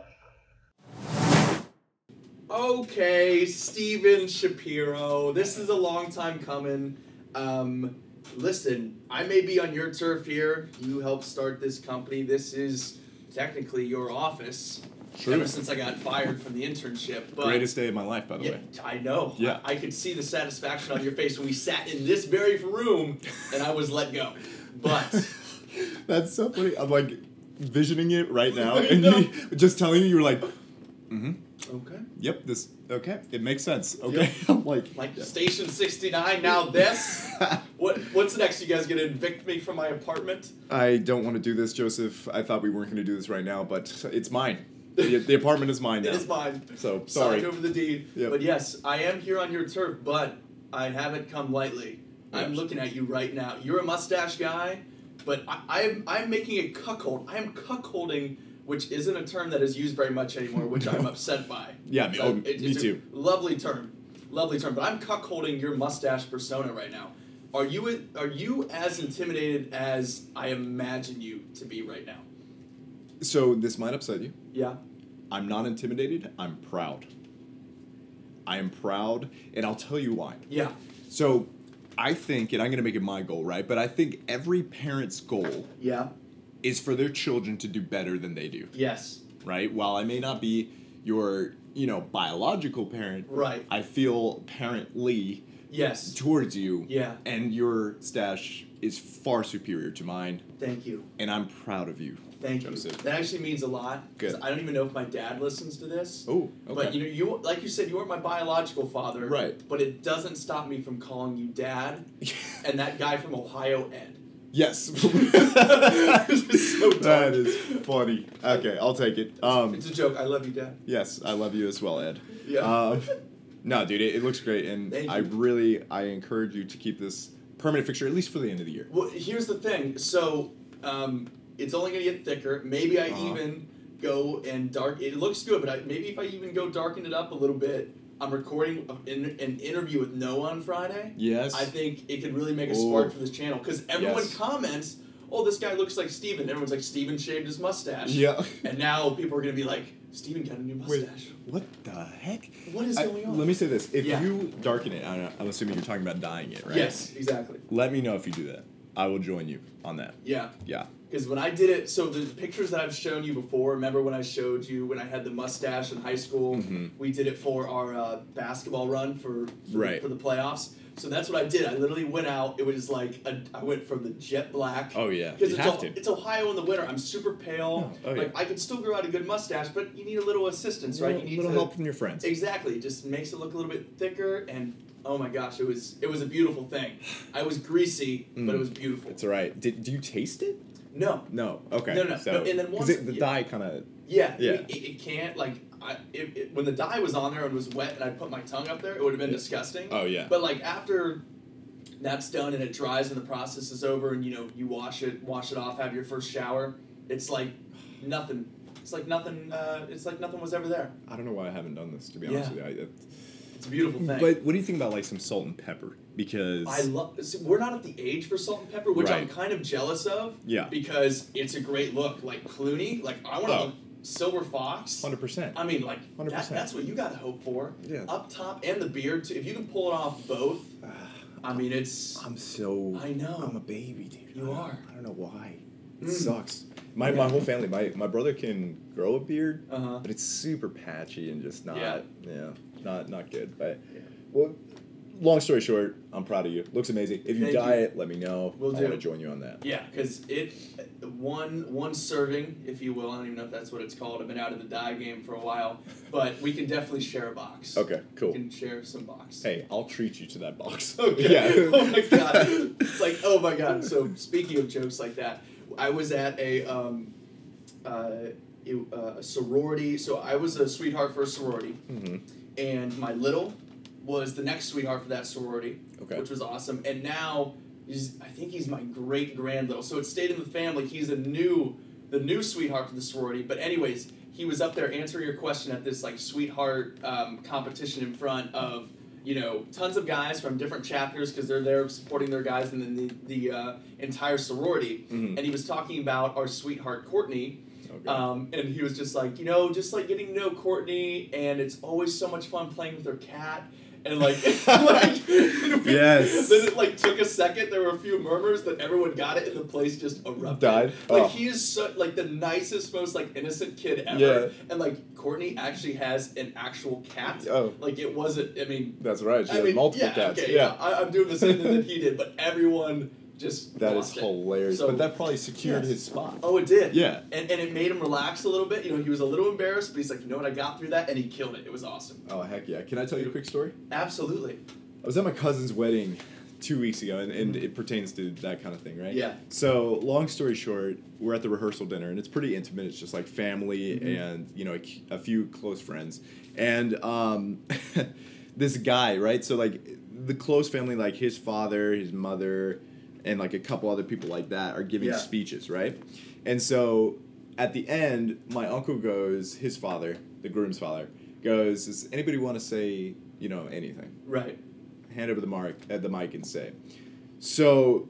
Okay, Steven Schapiro. This is a long time coming. Um, listen, I may be on your turf here. You helped start this company. This is technically your office. True. Ever since I got fired from the internship, but Greatest day of my life, by the yeah, way. I know. Yeah. I, I could see the satisfaction on your face when we sat in this very room and I was let go. But That's so funny. I'm like visioning it right now, and you, just telling you, you're like, mm-hmm. okay, Yep. This. Okay. It makes sense. Okay. I'm like. like Station sixty nine. Now this. what What's next? You guys gonna evict me from my apartment? I don't want to do this, Joseph. I thought we weren't to do this right now, but it's mine. The, the apartment is mine now. It is mine. So sorry. Signed over the deed. Yep. But yes, I am here on your turf, but I haven't come lightly. I'm looking at you right now. You're a mustache guy, but I, I'm I'm making a cuckold. I am cuckolding, which isn't a term that is used very much anymore, which I'm upset by. Yeah, me- oh, it- me it's a too. Lovely term, lovely term. But I'm cuckolding your mustache persona right now. Are you are you as intimidated as I imagine you to be right now? So this might upset you. Yeah. I'm not intimidated. I'm proud. I am proud, and I'll tell you why. Yeah. So, I think, and I'm going to make it my goal, right? But I think every parent's goal Yeah. is for their children to do better than they do, Yes. right? While I may not be your, you know, biological parent, Right. I feel parently Yes. towards you, Yeah. and your stash is far superior to mine, Thank you. and I'm proud of you. Thank you. That actually means a lot. Good. I don't even know if my dad listens to this. Oh, okay. But you know, you like you said, you weren't my biological father. Right. But it doesn't stop me from calling you dad and that guy from Ohio, Ed. yes. so that dark. funny. Okay, I'll take it. Um, It's a joke. I love you, Dad. yes, I love you as well, Ed. Yeah. Um, no, dude, it, it looks great, and Thank I you. really I encourage you to keep this permanent fixture at least for the end of the year. Well, here's the thing. So, um, it's only gonna get thicker. Maybe I Uh-huh. even go and dark. It looks good, but I, maybe if I even go darken it up a little bit. I'm recording an, an interview with Noah on Friday. Yes. I think it could really make a spark for this channel because everyone Yes. comments, "Oh, this guy looks like Steven. Everyone's like, "Steven shaved his mustache." Yeah. And now people are gonna be like, "Steven got a new Wait, mustache." what the heck? What is I- going on? Let me say this: if Yeah. you darken it, I- I'm assuming you're talking about dyeing it, right? Yes, exactly. Let me know if you do that. I will join you on that. Yeah, Yeah. Because when I did it, so the pictures that I've shown you before. Remember when I showed you when I had the mustache in high school? Mhm. We did it for our uh, basketball run for for, Right. for the playoffs. So that's what I did. I literally went out. It was like a, I went from the jet black. Oh yeah. Because it's, O- it's Ohio in the winter. I'm super pale. Oh, oh, like yeah. I could still grow out a good mustache, but you need a little assistance, right? little, You need a little to, help from your friends. Exactly. It just makes it look a little bit thicker, and Oh my gosh, it was it was a beautiful thing. I was greasy, but it was beautiful. All right. Did, do you taste it? No, No. Okay. No, no, So, no, and then once- it, the yeah. dye kind of. yeah, Yeah. It, it, can't like I it, it, when the dye was on there and was wet and I put my tongue up there, it would have been disgusting. Oh yeah. But like after that's done and it dries and the process is over and you know you wash it wash it off, have your first shower, it's like nothing. It's like nothing. Uh, it's like nothing was ever there. I don't know why I haven't done this to be honest Yeah. with you. It's a beautiful thing. but what do you think about like some salt and pepper? Because I love. We're not at the age for salt and pepper, which I'm kind of jealous of. Yeah. Because it's a great look, like Clooney. Like I want to Oh. look Silver Fox. hundred percent. I mean, like that, 100%. that's what you got to hope for. Yeah. Up top and the beard too. If you can pull it off both, I mean, it's. I'm so. I know. I'm a baby, dude. You I are. I don't know why. It Mm. sucks. My, my whole family, my, my brother can grow a beard, Uh huh. but it's super patchy and just not, Yeah. yeah, not not good. But Yeah. well, long story short, I'm proud of you. Looks amazing. If you Thank dye you. it, let me know. We'll I do. want to join you on that. Yeah, because it one one serving, if you will. I don't even know if that's what it's called. I've been out of the dye game for a while, but we can definitely share a box. Okay, cool. We can share some box. Hey, I'll treat you to that box. Okay. Yeah. oh my god. It's like oh my god. So speaking of jokes like that, I was at a um, uh, uh, a sorority. So I was a sweetheart for a sorority, hmm and my little was the next sweetheart for that sorority, Okay. which was awesome. And now he's I think he's my great grand little. So it stayed in the family. He's a new the new sweetheart for the sorority. But anyways, he was up there answering your question at this like sweetheart um, competition in front of you know tons of guys from different chapters because they're there supporting their guys and then the the uh, entire sorority. Mhm. And he was talking about our sweetheart Courtney. Okay. Um, and he was just like, you know, just like getting to know Courtney, and it's always so much fun playing with her cat. And like, like Yes. Then it like took a second. There were a few murmurs that everyone got it, and the place just erupted. Died? Like Oh. he is so like the nicest, most like innocent kid ever. Yeah. And like Courtney actually has an actual cat. oh, Like it wasn't. I mean, that's right. She I has mean, multiple yeah, cats. okay, yeah. I, I'm doing the same thing that he did, but everyone just That is it. hilarious. So- but that probably secured Yes. his spot. Oh, it did. Yeah. And, and it made him relax a little bit. You know, he was a little embarrassed, but he's like, you know what, I got through that, and he killed it. It was awesome. Oh heck yeah! Can I tell you a quick story? Absolutely. I was at my cousin's wedding two weeks ago, and, and it pertains to that kind of thing, right? Yeah. So, long story short, we're at the rehearsal dinner, and it's pretty intimate. It's just like family Mhm. and you know a, a few close friends, and um, this guy, right? So like the close family, like his father, his mother, and like a couple other people like that are giving Yeah. speeches, right? And so at the end, my uncle goes, his father, the groom's father, goes, "Does anybody want to say, you know, anything?" Right. hand over the mark at the mic and say. So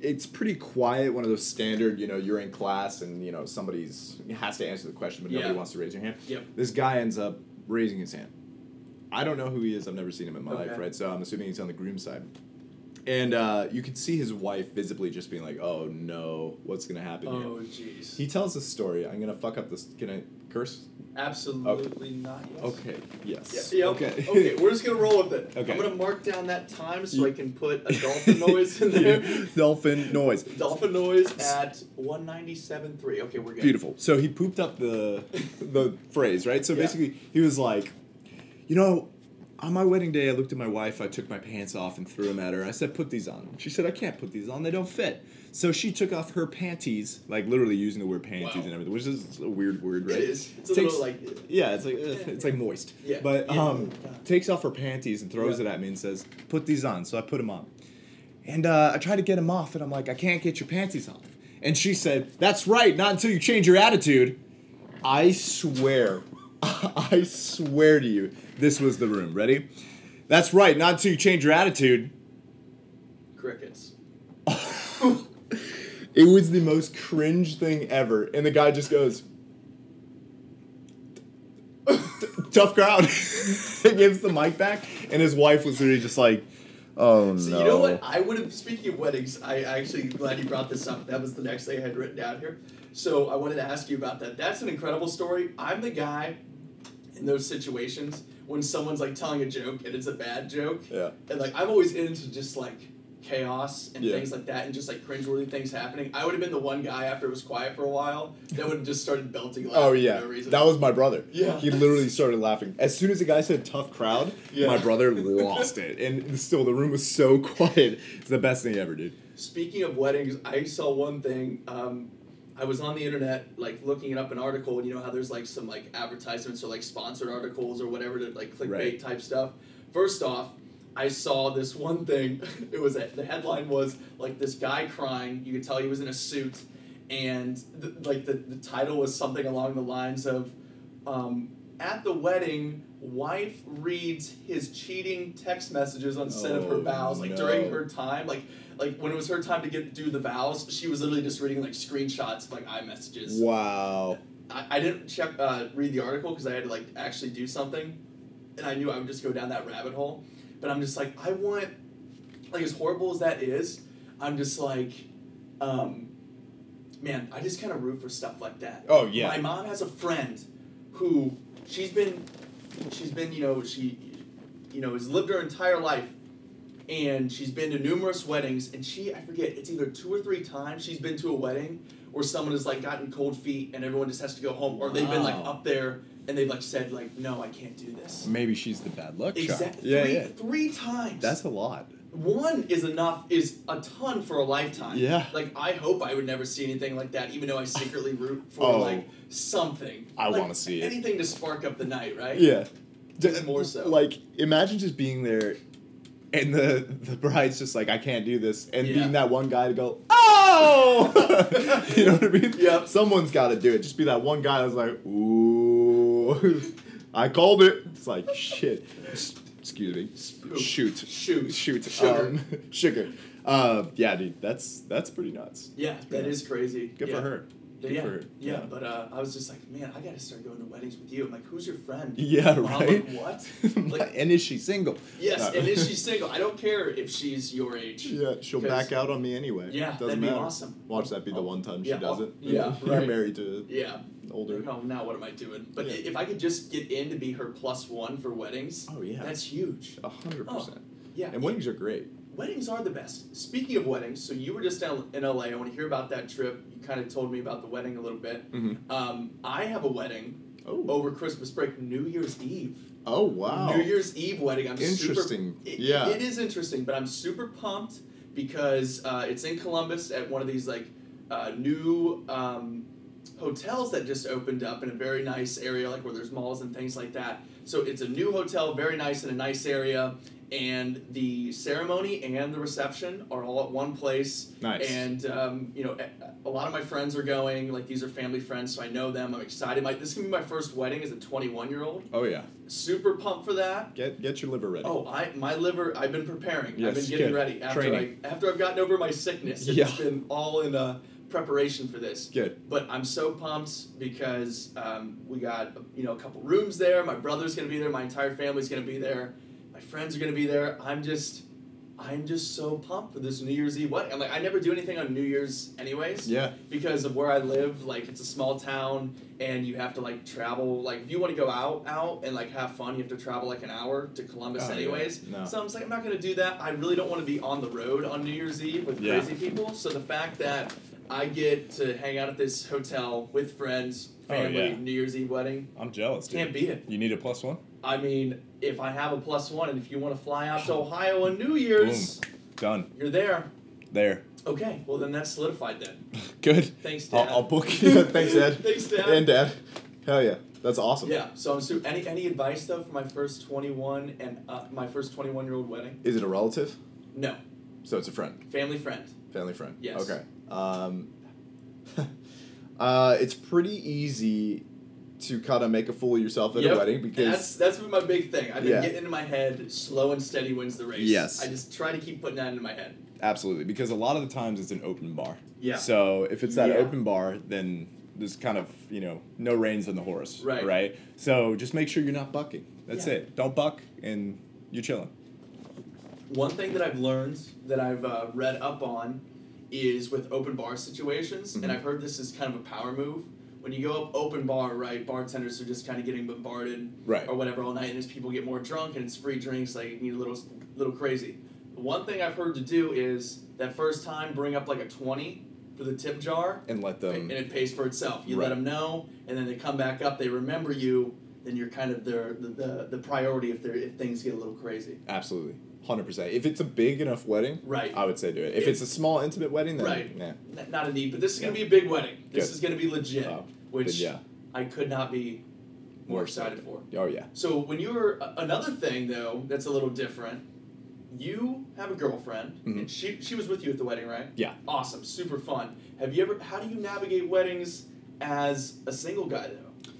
it's pretty quiet, one of those standard, you know, you're in class and you know somebody's has to answer the question but nobody wants to raise your hand. Yep. This guy ends up raising his hand. I don't know who he is, I've never seen him in my life, right? So I'm assuming he's on the groom side. And uh, you can see his wife visibly just being like, "Oh no, what's gonna happen? Oh, jeez. He tells a story. I'm gonna fuck up this. Can I curse? Absolutely not. Yes. Okay. Yes. Yeah, yeah, Okay. okay, we're just gonna roll with it. Okay. I'm gonna mark down that time so I can put a dolphin noise in there. Dolphin noise. dolphin noise at 197.3. Okay, we're good. Beautiful. So he pooped up the the phrase, right? So Yeah. basically, he was like, you know, on my wedding day, I looked at my wife. I took my pants off and threw them at her. I said, "Put these on." She said, "I can't put these on. They don't fit." So she took off her panties, like literally using the word panties Wow. and everything, which is a weird word, right? It is. It's a Takes- little like. Yeah, it's like ugh, it's like moist. Yeah. But Yeah. um, Yeah. takes off her panties and throws Yeah. it at me and says, "Put these on." So I put them on, and uh, I try to get them off, and I'm like, "I can't get your panties off." And she said, "That's right. Not until you change your attitude." I swear, I swear to you, this was the room. Ready? That's right. Not until you change your attitude. Crickets. It was the most cringe thing ever, and the guy just goes. Tough crowd. he gives the mic back, and his wife was literally just like, "Oh So no." you know what? I would have. Speaking of weddings, I actually glad you brought this up. That was the next thing I had written down here. So I wanted to ask you about that. That's an incredible story. I'm the guy in those situations when someone's like telling a joke and it's a bad joke, Yeah. and like I'm always into just like chaos and Yeah. things like that and just like cringeworthy things happening, I would have been the one guy after it was quiet for a while that would have just started belting laughing Oh for yeah, no reason. that was my brother. Yeah. he literally started laughing as soon as the guy said "tough crowd." Yeah. My brother lost it, and still the room was so quiet. It's the best thing ever, dude. Speaking of weddings, I saw one thing. Um, I was on the internet, like looking it up an article, and you know how there's like some like advertisements or like sponsored articles or whatever to like clickbait Right. type stuff. First off, I saw this one thing. It was the headline was like this guy crying. You could tell he was in a suit, and the, like the the title was something along the lines of, um, "At the wedding, wife reads his cheating text messages on instead of her Oh, vows." Like no. during her time, like like when it was her time to get do the vows, she was literally just reading like screenshots of like iMessages. Wow. I, I didn't check uh, read the article because I had to like actually do something, and I knew I would just go down that rabbit hole. But I'm just like I want, like as horrible as that is, I'm just like, um, man, I just kind of root for stuff like that. Oh yeah. My mom has a friend who she's been she's been, you know, she you know, has lived her entire life and she's been to numerous weddings and she I forget, it's either two or three times she's been to a wedding where someone has like gotten cold feet and everyone just has to go home or they've been like Wow. up there and they've like said like no I can't do this. Maybe she's the bad luck charm. Exactly. Yeah, three, yeah. three times. That's a lot. one is enough is a ton for a lifetime. Yeah. Like I hope I would never see anything like that, even though I secretly root for Oh. like something. I Like, wanna see it. Anything to spark up the night, right? Yeah. Even more so. Like, imagine just being there and the the bride's just like, I can't do this, and Yeah. being that one guy to go, oh, you know what I mean? Yep. Someone's got to do it. Just be that one guy that's like, ooh, I called it. It's like shit. Excuse me. Shoot. Shoot. Shoot. Sugar. Um, sugar. Uh, yeah, dude. That's that's pretty nuts. Yeah, that Yeah. is crazy. Good yeah. for her. Yeah, for her. yeah, but uh, I was just like, man, I gotta start going to weddings with you. I'm like, who's your friend? Yeah, Mom, like, right. what? Like, Like- and is she single? Yes, and is she single? I don't care if she's your age. Yeah, she'll back out on me anyway. Yeah, Doesn't that'd be matter. awesome. Watch that be the one time yeah, she does it. yeah, You're right. married to Yeah. older. Oh, now what am I doing? But Yeah. if I could just get in to be her plus one for weddings, Oh yeah. that's huge. a hundred Oh, percent. Yeah. And weddings are great. Weddings are the best. Speaking of weddings, so you were just down in LA. I want to hear about that trip. You kind of told me about the wedding a little bit. Mm-hmm. Um, I have a wedding Oh. over Christmas break, New Year's Eve. Oh wow. New Year's Eve wedding. I'm Interesting. Super, it- Yeah. it is interesting, but I'm super pumped because uh, it's in Columbus at one of these like uh, new um, hotels that just opened up in a very nice area, like where there's malls and things like that. So it's a new hotel, very nice in a nice area, and the ceremony and the reception are all at one place. Nice. And um, you know, a, a lot of my friends are going. Like these are family friends, so I know them. I'm excited. My, this is gonna be my first wedding as a 21 year old. Oh yeah. Super pumped for that. Get get your liver ready. Oh, I my liver. I've been preparing. I've Yes, been getting good. ready after Training. I after I've gotten over my sickness. It's Yeah. been all in uh, preparation for this. Good. But I'm so pumped because um, we got you know a couple rooms there. My brother's gonna be there. My entire family's gonna be there. My friends are gonna be there. I'm just, I'm just so pumped for this New Year's Eve wedding. I'm like I never do anything on New Year's anyways Yeah. because of where I live. Like it's a small town, and you have to like travel. Like if you want to go out, out and like have fun, you have to travel like an hour to Columbus, Oh, yeah. anyways. No. So I'm just like, I'm not gonna do that. I really don't want to be on the road on New Year's Eve with Yeah. crazy people. So the fact that I get to hang out at this hotel with friends, Oh, family, yeah. New Year's Eve wedding, I'm jealous. Dude. can't beat it. You need a plus one. I mean, if I have a plus one, and if you want to fly out to Ohio on New Year's, Done. you're there. There. Okay, well then that's solidified then. Good. Thanks, I'll, Dad. I'll book you. Thanks, Ed. Thanks, Dad. And Dad. Hell yeah. That's awesome. Yeah, so I'm super. Any any advice though for my first 21 and uh, my first 21 year old wedding? Is it a relative? No, So it's a friend, family friend. family friend. Yes. Okay. Um, uh, it's pretty easy to kind of make a fool of yourself at Yep, a wedding because that's that's been my big thing. I've been Yeah. getting into my head. Slow and steady wins the race. Yes. I just try to keep putting that into my head. absolutely because a lot of the times it's an open bar. Yeah. So if it's that Yeah. open bar, then there's kind of you know no reins on the horse. Right. Right. So just make sure you're not bucking. That's Yeah. it. Don't buck, and you're chilling. One thing that I've learned that I've uh, read up on is with open bar situations, Mhm. and I've heard this is kind of a power move. When you go up open bar, right, bartenders are just kind of getting bombarded Right. or whatever all night, and as people get more drunk and it's free drinks, like you need a little little crazy. one thing I've heard to do is that first time bring up like a twenty for the tip jar, And let them. and it pays for itself. You let them know, and then they come back up. They remember you. Then you're kind of their the, the, the priority if they if things get a little crazy. Absolutely. 100%. If it's a big enough wedding, Right. I would say do it. If If- it's a small, intimate wedding, then Right. nah. Not a need, but this is gonna Yeah. be a big wedding. This Good. is gonna be legit, Oh, which yeah. I could not be more More excited for. Oh, yeah. So when you were another thing though that's a little different, you have a girlfriend Mhm. and she she was with you at the wedding, right? Yeah. Awesome, super fun. Have you ever? How do you navigate weddings as a single guy though?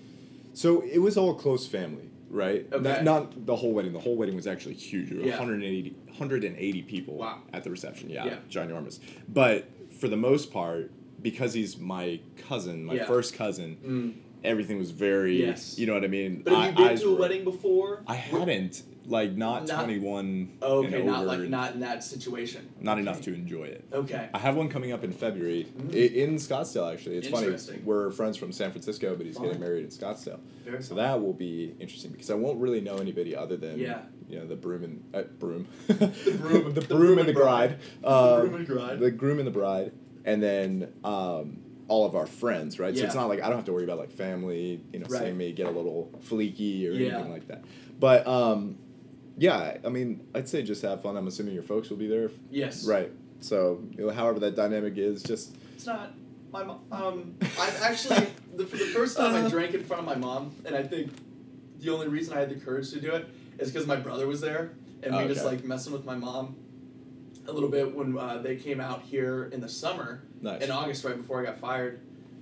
So it was all close family, right? Okay. Not, not the whole wedding. The whole wedding was actually huge. There were Yeah. 180, 180 people Wow. at the reception. Yeah, Yeah. ginormous. But for the most part, because he's my cousin, my Yeah. first cousin, Mm. everything was very. Yes. You know what I mean? But have I- you been to a wedding before? I hadn't. Like not, Not- 21 Oh, and okay, not like not in that situation. not Okay. enough to enjoy it. Okay. I have one coming up in February Mm. i in Scottsdale. Actually, it's funny. We're friends from San Francisco, but he's Fun. getting married in Scottsdale. Very So fun. that will be interesting because I won't really know anybody other than Yeah. you know the broom and uh, broom, broom- the, the broom, and the and bride, The Um, groom and bride. the groom and the bride, and then um, all of our friends, right? Yeah. So it's not like I don't have to worry about like family, you know, Right. seeing me get a little fleeky or Yeah. anything like that. But um, yeah, I mean, I'd say just have fun. I'm assuming your folks will be there, Yes. right? So you know, however that dynamic is, just It's not my mom. Um, I've actually the, for the first time I Uh. drank in front of my mom, and I think the only reason I had the courage to do it is because my brother was there, and we just like messing with my mom a little bit when uh, they came out here in the summer nice. in August, right before I got fired.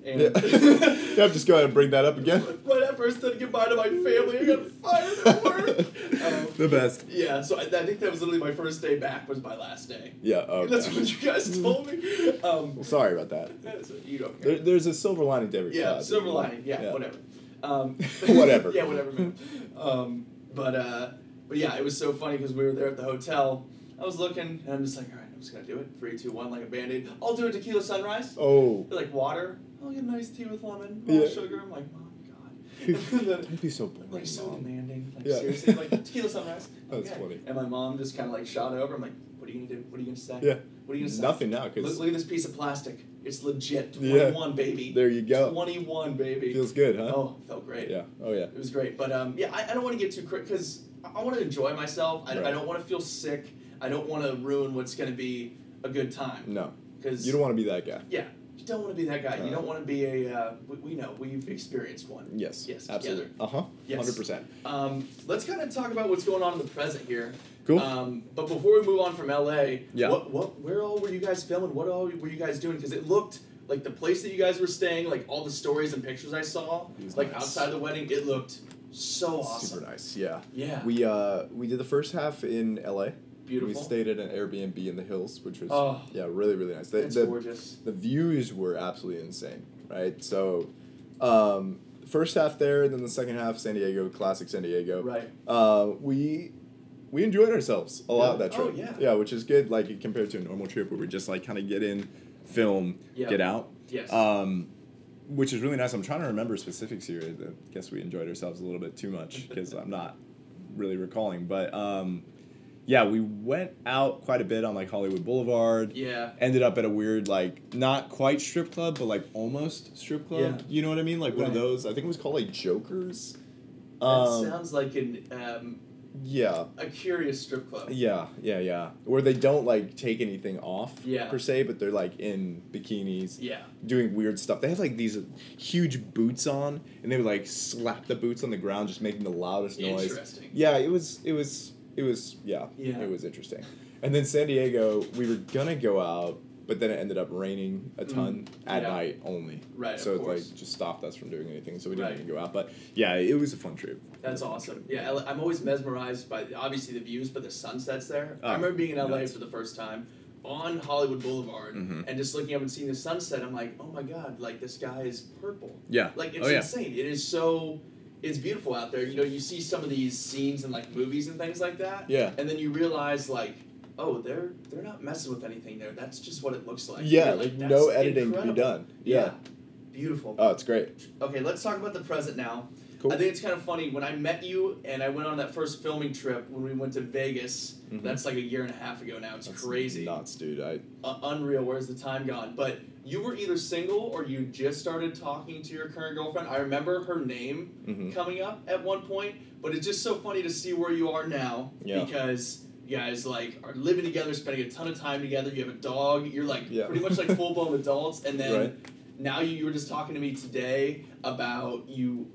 And Yeah. yeah, just go ahead and bring that up again. I first said goodbye to my family, I got fired at work. Um, the best. yeah, so I, I think that was literally my first day back. Was my last day. Yeah. Okay. That's what you guys told me. Um, Well, sorry about that. you don't care. There, there's a silver lining to every Yeah, cloud. silver lining. Yeah, whatever. Um, Whatever. yeah, whatever, man. Um, but uh, but yeah, it was so funny because we were there at the hotel. I was looking, and I'm just like, all right, I'm just gonna do it. Three, two, one, like a band aid. I'll do a tequila sunrise. Oh. They're like water. I'll get a nice tea with lemon, Yeah. no sugar. I'm like, mom, God. and then, Don't be so boring, like so Mom. demanding. Like Yeah. seriously, like tequila sunrise. That's okay. funny. And my mom just kind of like shot over. I'm like, what are you gonna do? What are you gonna say? Yeah. What are you gonna say? Nothing now Look, because look at this piece of plastic. It's legit. Yeah. 21, baby. there you go. 21, baby. Feels good, huh? Oh, felt great. Yeah. Oh yeah. It was great. But um, yeah, I, I don't want to get too crazy because I, I want to enjoy myself. I, I don't want to feel sick. I don't want to ruin what's going to be a good time. No. Because You don't want to be that guy. yeah, don't want to be that guy. You don't want to be a. Uh, we, we know we've experienced one. Yes. Yes, Absolutely. Uh huh. Yes. Hundred percent. Um, let's kind of talk about what's going on in the present here. Cool. Um, but before we move on from LA, Yeah. what, what, where all were you guys filming? What all were you guys doing? Because it looked like the place that you guys were staying, like all the stories and pictures I saw, like nice. outside the wedding, it looked so awesome. Super nice. Yeah. Yeah. We uh we did the first half in L.A. Beautiful. We stayed at an Airbnb in the hills, which was Oh. yeah really really nice. The, It's the, gorgeous. the views were absolutely insane, right? So, um, first half there, and then the second half San Diego, classic San Diego. Right. Uh, we we enjoyed ourselves a lot that Oh, trip. yeah. Yeah, which is good. Like compared to a normal trip where we just like kind of get in, film, Yeah. get out. Yes. Um, which is really nice. I'm trying to remember specifics here. I guess we enjoyed ourselves a little bit too much because I'm not really recalling. But um, yeah, we went out quite a bit on like Hollywood Boulevard. yeah. Ended up at a weird like not quite strip club, but like almost strip club. Yeah. You know what I mean? Like one of those. I think it was called like Jokers. That Um, sounds like an um, yeah. a curious strip club. Yeah, yeah, yeah. Where they don't like take anything off Yeah. per se, but they're like in bikinis Yeah. doing weird stuff. They have like these huge boots on, and they would like slap the boots on the ground, just making the loudest noise. Interesting. Yeah, it was, it was, it was, yeah, Yeah. it was interesting. And then San Diego, we were gonna go out, but then it ended up raining a ton at Mm. Yeah. night only. Right, So it like just stopped us from doing anything, so we didn't Right. even go out. But yeah, it was a fun trip. That's awesome. Yeah, I'm always mesmerized by obviously the views, but the sunsets there. I Oh, remember being in LA nuts. for the first time on Hollywood Boulevard Mhm. and just looking up and seeing the sunset. I'm like, oh my god, like the sky is purple. Yeah. Like it's oh yeah. insane. It is so. It's beautiful out there. You know, you see some of these scenes in like movies and things like that. Yeah. And then you realize like, oh, they're they're not messing with anything there. That's just what it looks like. Yeah, You're like no editing to be incredible. done. Yeah. Beautiful. Oh, it's great. Okay, let's talk about the present now. Cool. I think it's kind of funny when I met you and I went on that first filming trip when we went to Vegas. Mhm. That's like a year and a half ago now. It's That's crazy, nuts, dude. I uh, unreal. Where's the time gone? But you were either single or you just started talking to your current girlfriend. I remember her name Mhm. coming up at one point, but it's just so funny to see where you are now Yeah. because you guys like are living together, spending a ton of time together. You have a dog. You're like Yeah. pretty much like full blown adults, and then Right. now you, you were just talking to me today about you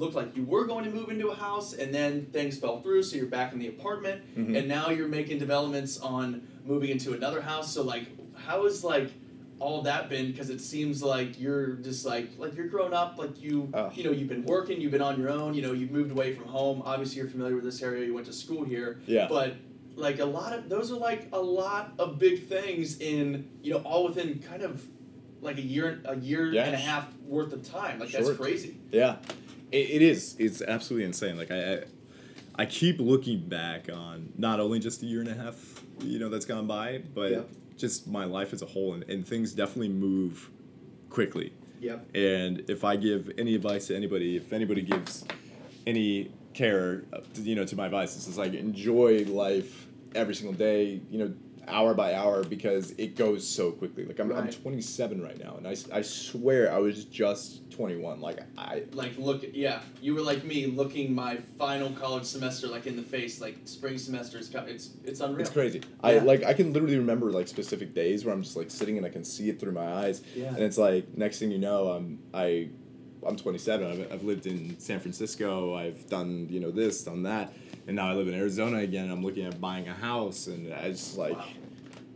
looked like you were going to move into a house and then things fell through so you're back in the apartment Mhm. and now you're making developments on moving into another house so like how has like all that been because it seems like you're just like like you're grown up like you Oh. you know you've been working you've been on your own you know you've moved away from home obviously you're familiar with this area you went to school here yeah. but like a lot of those are like a lot of big things in you know all within kind of like a year a year Yeah. and a half worth of time like Short. that's crazy Yeah, it, it is. It's absolutely insane. Like I, I, I keep looking back on not only just a year and a half, you know, that's gone by, but Yeah. just my life as a whole, and, and things definitely move quickly. yep And if I give any advice to anybody, if anybody gives any care, uh, to, you know, to my advice, it's just like enjoy life every single day, you know, hour by hour, because it goes so quickly. Like I'm, I'm 27 right now, and I, I swear I was just 21. Like I, like look yeah you were like me looking my final college semester like in the face like spring semester is coming it's it's unreal It's crazy. I like I can literally remember like specific days where I'm just like sitting and I can see it through my eyes. Yeah. And it's like next thing you know, I'm I I'm 27. I've, I've lived in San Francisco. I've done you know this, done that, and now I live in Arizona again. I'm looking at buying a house, and I just like, Wow.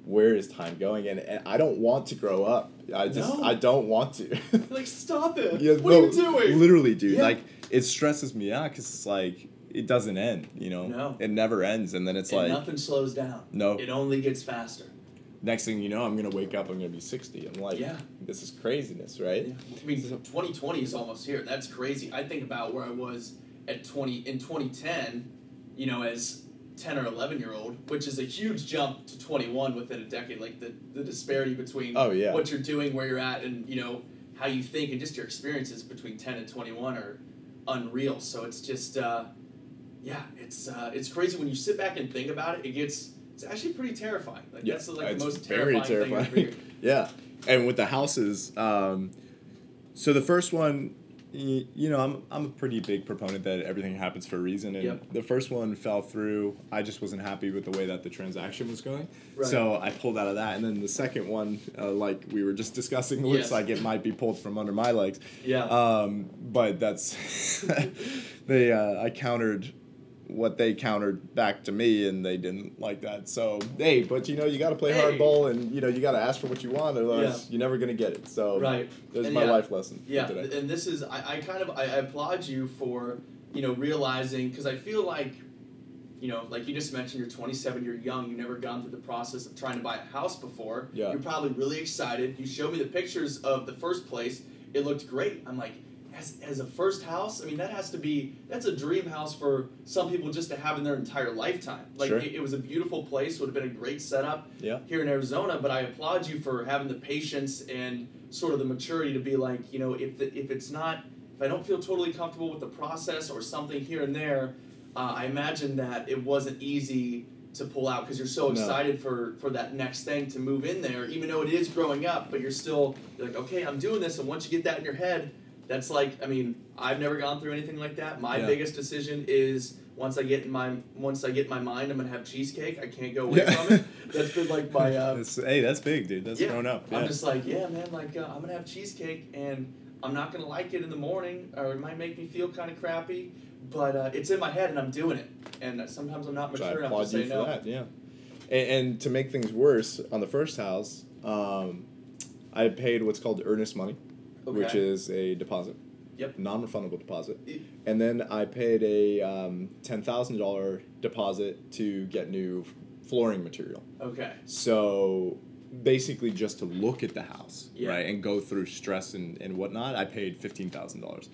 where is time going? And, and I don't want to grow up. I just No. I don't want to. like stop it Yeah, what no, are you doing Literally, dude. Yeah. Like it stresses me out because it's like it doesn't end. You know, No. it never ends, and then it's and like nothing slows down No. it only gets faster next thing you know, I'm gonna wake up. I'm gonna be 60. I'm like, Yeah. this is craziness, right? Yeah. I mean, 2020 is almost here. That's crazy. I think about where I was at 20 in 2010, you know, as 10 or 11 year old, which is a huge jump to 21 within a decade. Like the, the disparity between Oh, yeah. what you're doing, where you're at, and you know how you think, and just your experiences between 10 and 21 are unreal. So it's just, uh, yeah, it's uh, it's crazy when you sit back and think about it. It gets it's actually pretty terrifying. Like Yeah, that's like the most very terrifying, thing yeah, and with the houses, um, so the first one, y- you know, I'm I'm a pretty big proponent that everything happens for a reason, and Yep. the first one fell through. I just wasn't happy with the way that the transaction was going, Right. so I pulled out of that. And then the second one, uh, like we were just discussing, looks Yes. like it might be pulled from under my legs. Yeah. Um, but that's they. Uh, I countered what they countered back to me, and they didn't like that. So hey, but you know you got to play Hey. hardball, and you know you got to ask for what you want, otherwise Yeah. you're never gonna get it. So Right. there's And my yeah. life lesson Yeah, today. and this is I, I kind of I, I applaud you for you know realizing because I feel like you know like you just mentioned you're 27 you're young you've never gone through the process of trying to buy a house before Yeah. you're probably really excited you showed me the pictures of the first place it looked great I'm like as, as a first house I mean that has to be that's a dream house for some people just to have in their entire lifetime like Sure. it, it was a beautiful place would have been a great setup Yeah. here in Arizona, but I applaud you for having the patience and sort of the maturity to be like, you know, if the, if it's not, if I don't feel totally comfortable with the process or something here and there, uh, I imagine that it wasn't easy to pull out because you're so No. excited for for that next thing to move in there, even though it is growing up, but you're still you're like, okay, I'm doing this, and once you get that in your head, that's like, I mean, I've never gone through anything like that. My Yeah. biggest decision is once I get in my once I get in my mind, I'm gonna have cheesecake. I can't go away Yeah. from it. That's been like my uh, That's- hey, that's big, dude. That's yeah, grown up. I'm just like, yeah, man, like uh, I'm gonna have cheesecake and I'm not gonna like it in the morning, or it might make me feel kind of crappy. But uh, it's in my head and I'm doing it. And uh, sometimes I'm not So I mature enough to applaud say you for no. that. Yeah. And, and to make things worse, on the first house, um, I paid what's called earnest money, which is a deposit. Yep. Non-refundable deposit. And then I paid a um, ten thousand dollar deposit to get new flooring material. Okay. So basically, just to look at the house, Yeah. right, and go through stress and, and whatnot, I paid fifteen thousand dollars.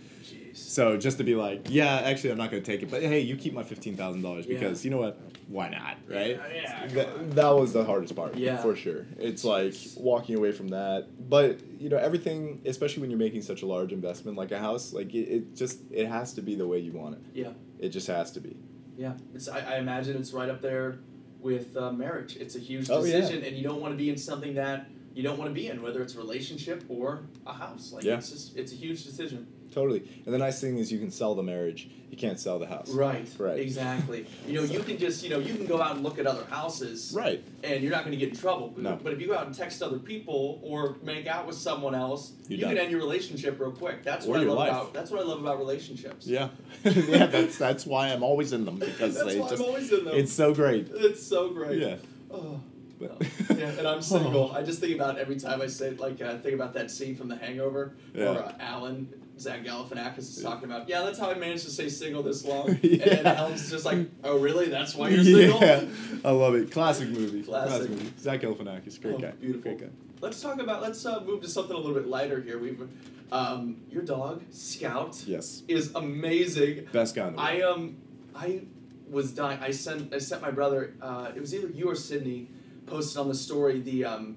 So just to be like, yeah, actually, I'm not gonna take it, but hey, you keep my fifteen thousand dollars because you know what? Why not, right? Yeah, That, that was the hardest part, Yeah. for sure. It's like walking away from that, but you know, everything, especially when you're making such a large investment like a house, like it, it just it has to be the way you want it. Yeah. It just has to be. Yeah, it's. I, I imagine it's right up there with uh, marriage. It's a huge Oh, yeah. decision, and you don't want to be in something that you don't want to be in, whether it's a relationship or a house. Like Yeah. it's just it's a huge decision. Totally. And the nice thing is you can sell the marriage. You can't sell the house. Right. Right. Exactly. You know, you can just you know you can go out and look at other houses, Right. and you're not going to get in trouble. But, No. but if you go out and text other people or make out with someone else, You're you can end your relationship real quick. That's Or what I love life. about. That's what I love about relationships. Yeah. yeah, that's that's why I'm always in them because That's they why just I'm always in them. it's so great. It's so great. Yeah. Oh. But- yeah, and I'm single. I just think about every time I say like uh, think about that scene from The Hangover Yeah. where uh, Alan Zach Galifianakis is talking about. Yeah, that's how I managed to stay single this long. Yeah. And Alan's just like, oh really? That's why you're single. yeah, I love it. Classic movie. Classic. movie. Zach Galifianakis, great Oh, guy. beautiful. Great guy. Let's talk about. Let's uh, move to something a little bit lighter here. We've um, your dog Scout Yes, is amazing. best guy in the world. I um I was dying. I sent I sent my brother. Uh, it was either you or Sydney posted on the story the um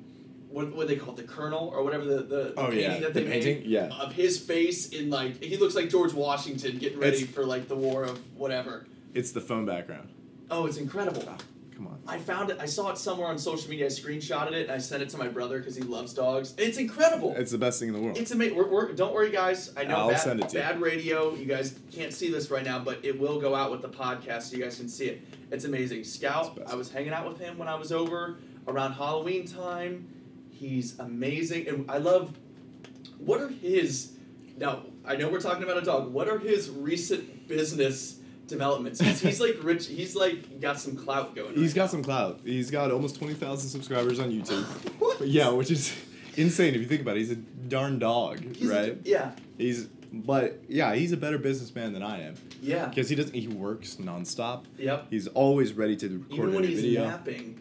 what what they call it the kernel or whatever the the, Oh, painting yeah, that the they painting? made Yeah. of his face in like he looks like George Washington getting ready It's- for like the war of whatever. it's the phone background. Oh, it's incredible. Ah, come on. I found it. I saw it somewhere on social media. I screenshotted it and I sent it to my brother because he loves dogs. It's incredible. It's the best thing in the world. It's amazing. We're, we're, don't worry, guys. I know I'll bad, send it to you. bad radio. You guys can't see this right now, but it will go out with the podcast so you guys can see it. It's amazing. Scout, It's. I was hanging out with him when I was over around Halloween time. He's amazing. And I love what are his now I know we're talking about a dog. What are his recent business developments? he's like rich he's like got some clout going. He's right got now. some clout. He's got almost twenty thousand subscribers on YouTube. What? But yeah, which is insane if you think about it. He's a darn dog, He's a- right? yeah. He's but yeah, he's a better businessman than I am Yeah. because he doesn't. He works nonstop. Yep. He's always ready to record Even when he's video. napping,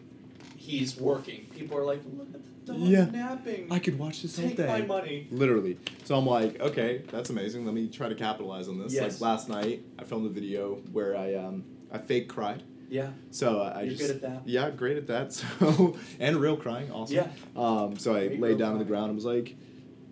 he's working. People are like, look dog Yeah. napping. I could watch this all Take day. my money. Literally. So I'm like, okay, that's amazing. Let me try to capitalize on this. Yes. Like last night, I filmed a video where I um I fake cried. Yeah. So I I You're just good at that. yeah, great at that. So and real crying also. Yeah. Um. So I Great laid real down on the ground and was like.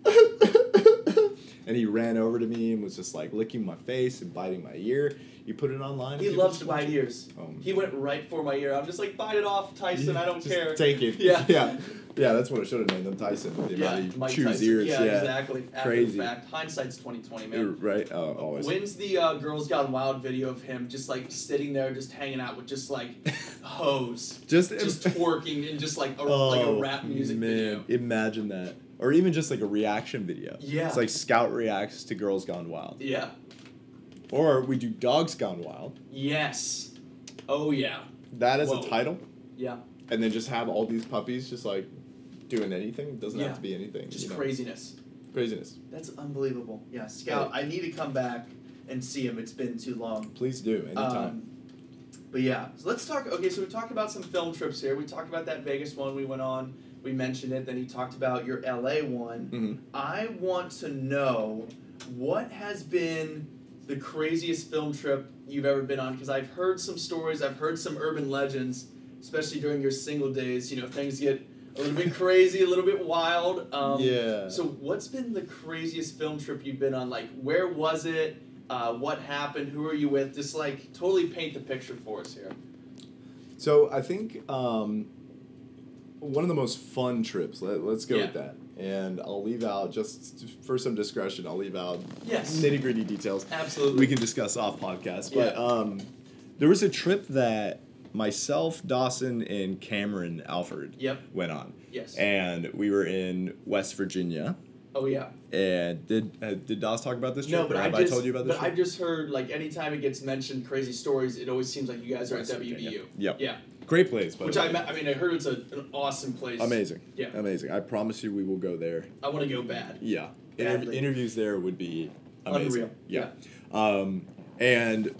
and he ran over to me and was just like licking my face and biting my ear. You put it online. He loves to bite ears. Um, He went right for my ear. I'm just like, bite it off, Tyson. I don't Just care. Take it. Yeah. Yeah. Yeah. That's what I should have named him, Tyson. The Yeah, amount Mike Tyson. ears. Yeah, Yeah. exactly. After Crazy. fact, hindsight's 2020, You're man. right. Oh, always. When's the uh, Girls Gone Wild video of him just like sitting there, just hanging out with just like hose, Just just twerking and just like a, like a rap music Oh, man, video? Imagine that. Or even just like a reaction video. Yeah. It's like Scout reacts to Girls Gone Wild. Yeah. Or we do Dogs Gone Wild. Yes. Oh yeah. That is Whoa. a title. Yeah. And then just have all these puppies just like doing anything. It doesn't Yeah. have to be anything. Just you know? craziness. Craziness. That's unbelievable. Yeah, Scout. I need to come back and see him. It's been too long. Please do. Anytime. Um, but yeah, so let's talk. Okay, so we talked about some film trips here. We talked about that Vegas one we went on. We mentioned it. Then he talked about your LA one. Mhm. I want to know what has been the craziest film trip you've ever been on because I've heard some stories. I've heard some urban legends, especially during your single days. You know, things get a little bit crazy, a little bit wild. Um, yeah. so, what's been the craziest film trip you've been on? Like, where was it? Uh, what happened? Who are you with? Just like totally paint the picture for us here. So I think um, one of the most fun trips. Let, let's go Yeah. with that. And I'll leave out just for some discretion. I'll leave out Yes, nitty gritty details. absolutely. we can discuss off podcast. But Yeah. um, there was a trip that myself, Dawson, and Cameron Alford Yep. went on, Yes. and we were in West Virginia. oh yeah. And did uh, did Dawes talk about this trip? No, but or I have just I told you about this but trip? I've just heard like anytime it gets mentioned crazy stories, it always seems like you guys are West at Virginia. WVU. Yep. Yeah. Great place, by Which the I I mean I heard it's a, an awesome place. Amazing. Yeah. Amazing. I promise you, we will go there. I want to go bad. Yeah. Badly. interviews there would be amazing. Unreal. Yeah. Um, and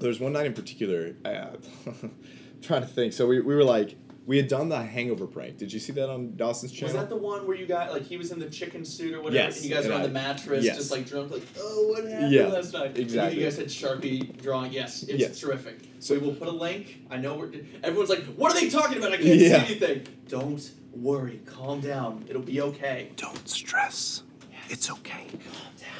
there's one night in particular. Uh, trying to think. So we, we were like we had done the hangover prank. Did you see that on Dawson's channel? Was that the one where you got like he was in the chicken suit or whatever, Yes, and you guys and were on I- the mattress, yes. just like drunk, like oh, what happened Yeah, last night? Exactly. You guys had Sharpie drawing. Yes, it's Yes. terrific. So- So we will put a link. I know we're. Everyone's like, what are they talking about? I can't Yeah. see anything. Don't worry. Calm down. It'll be okay. Don't stress. It's okay.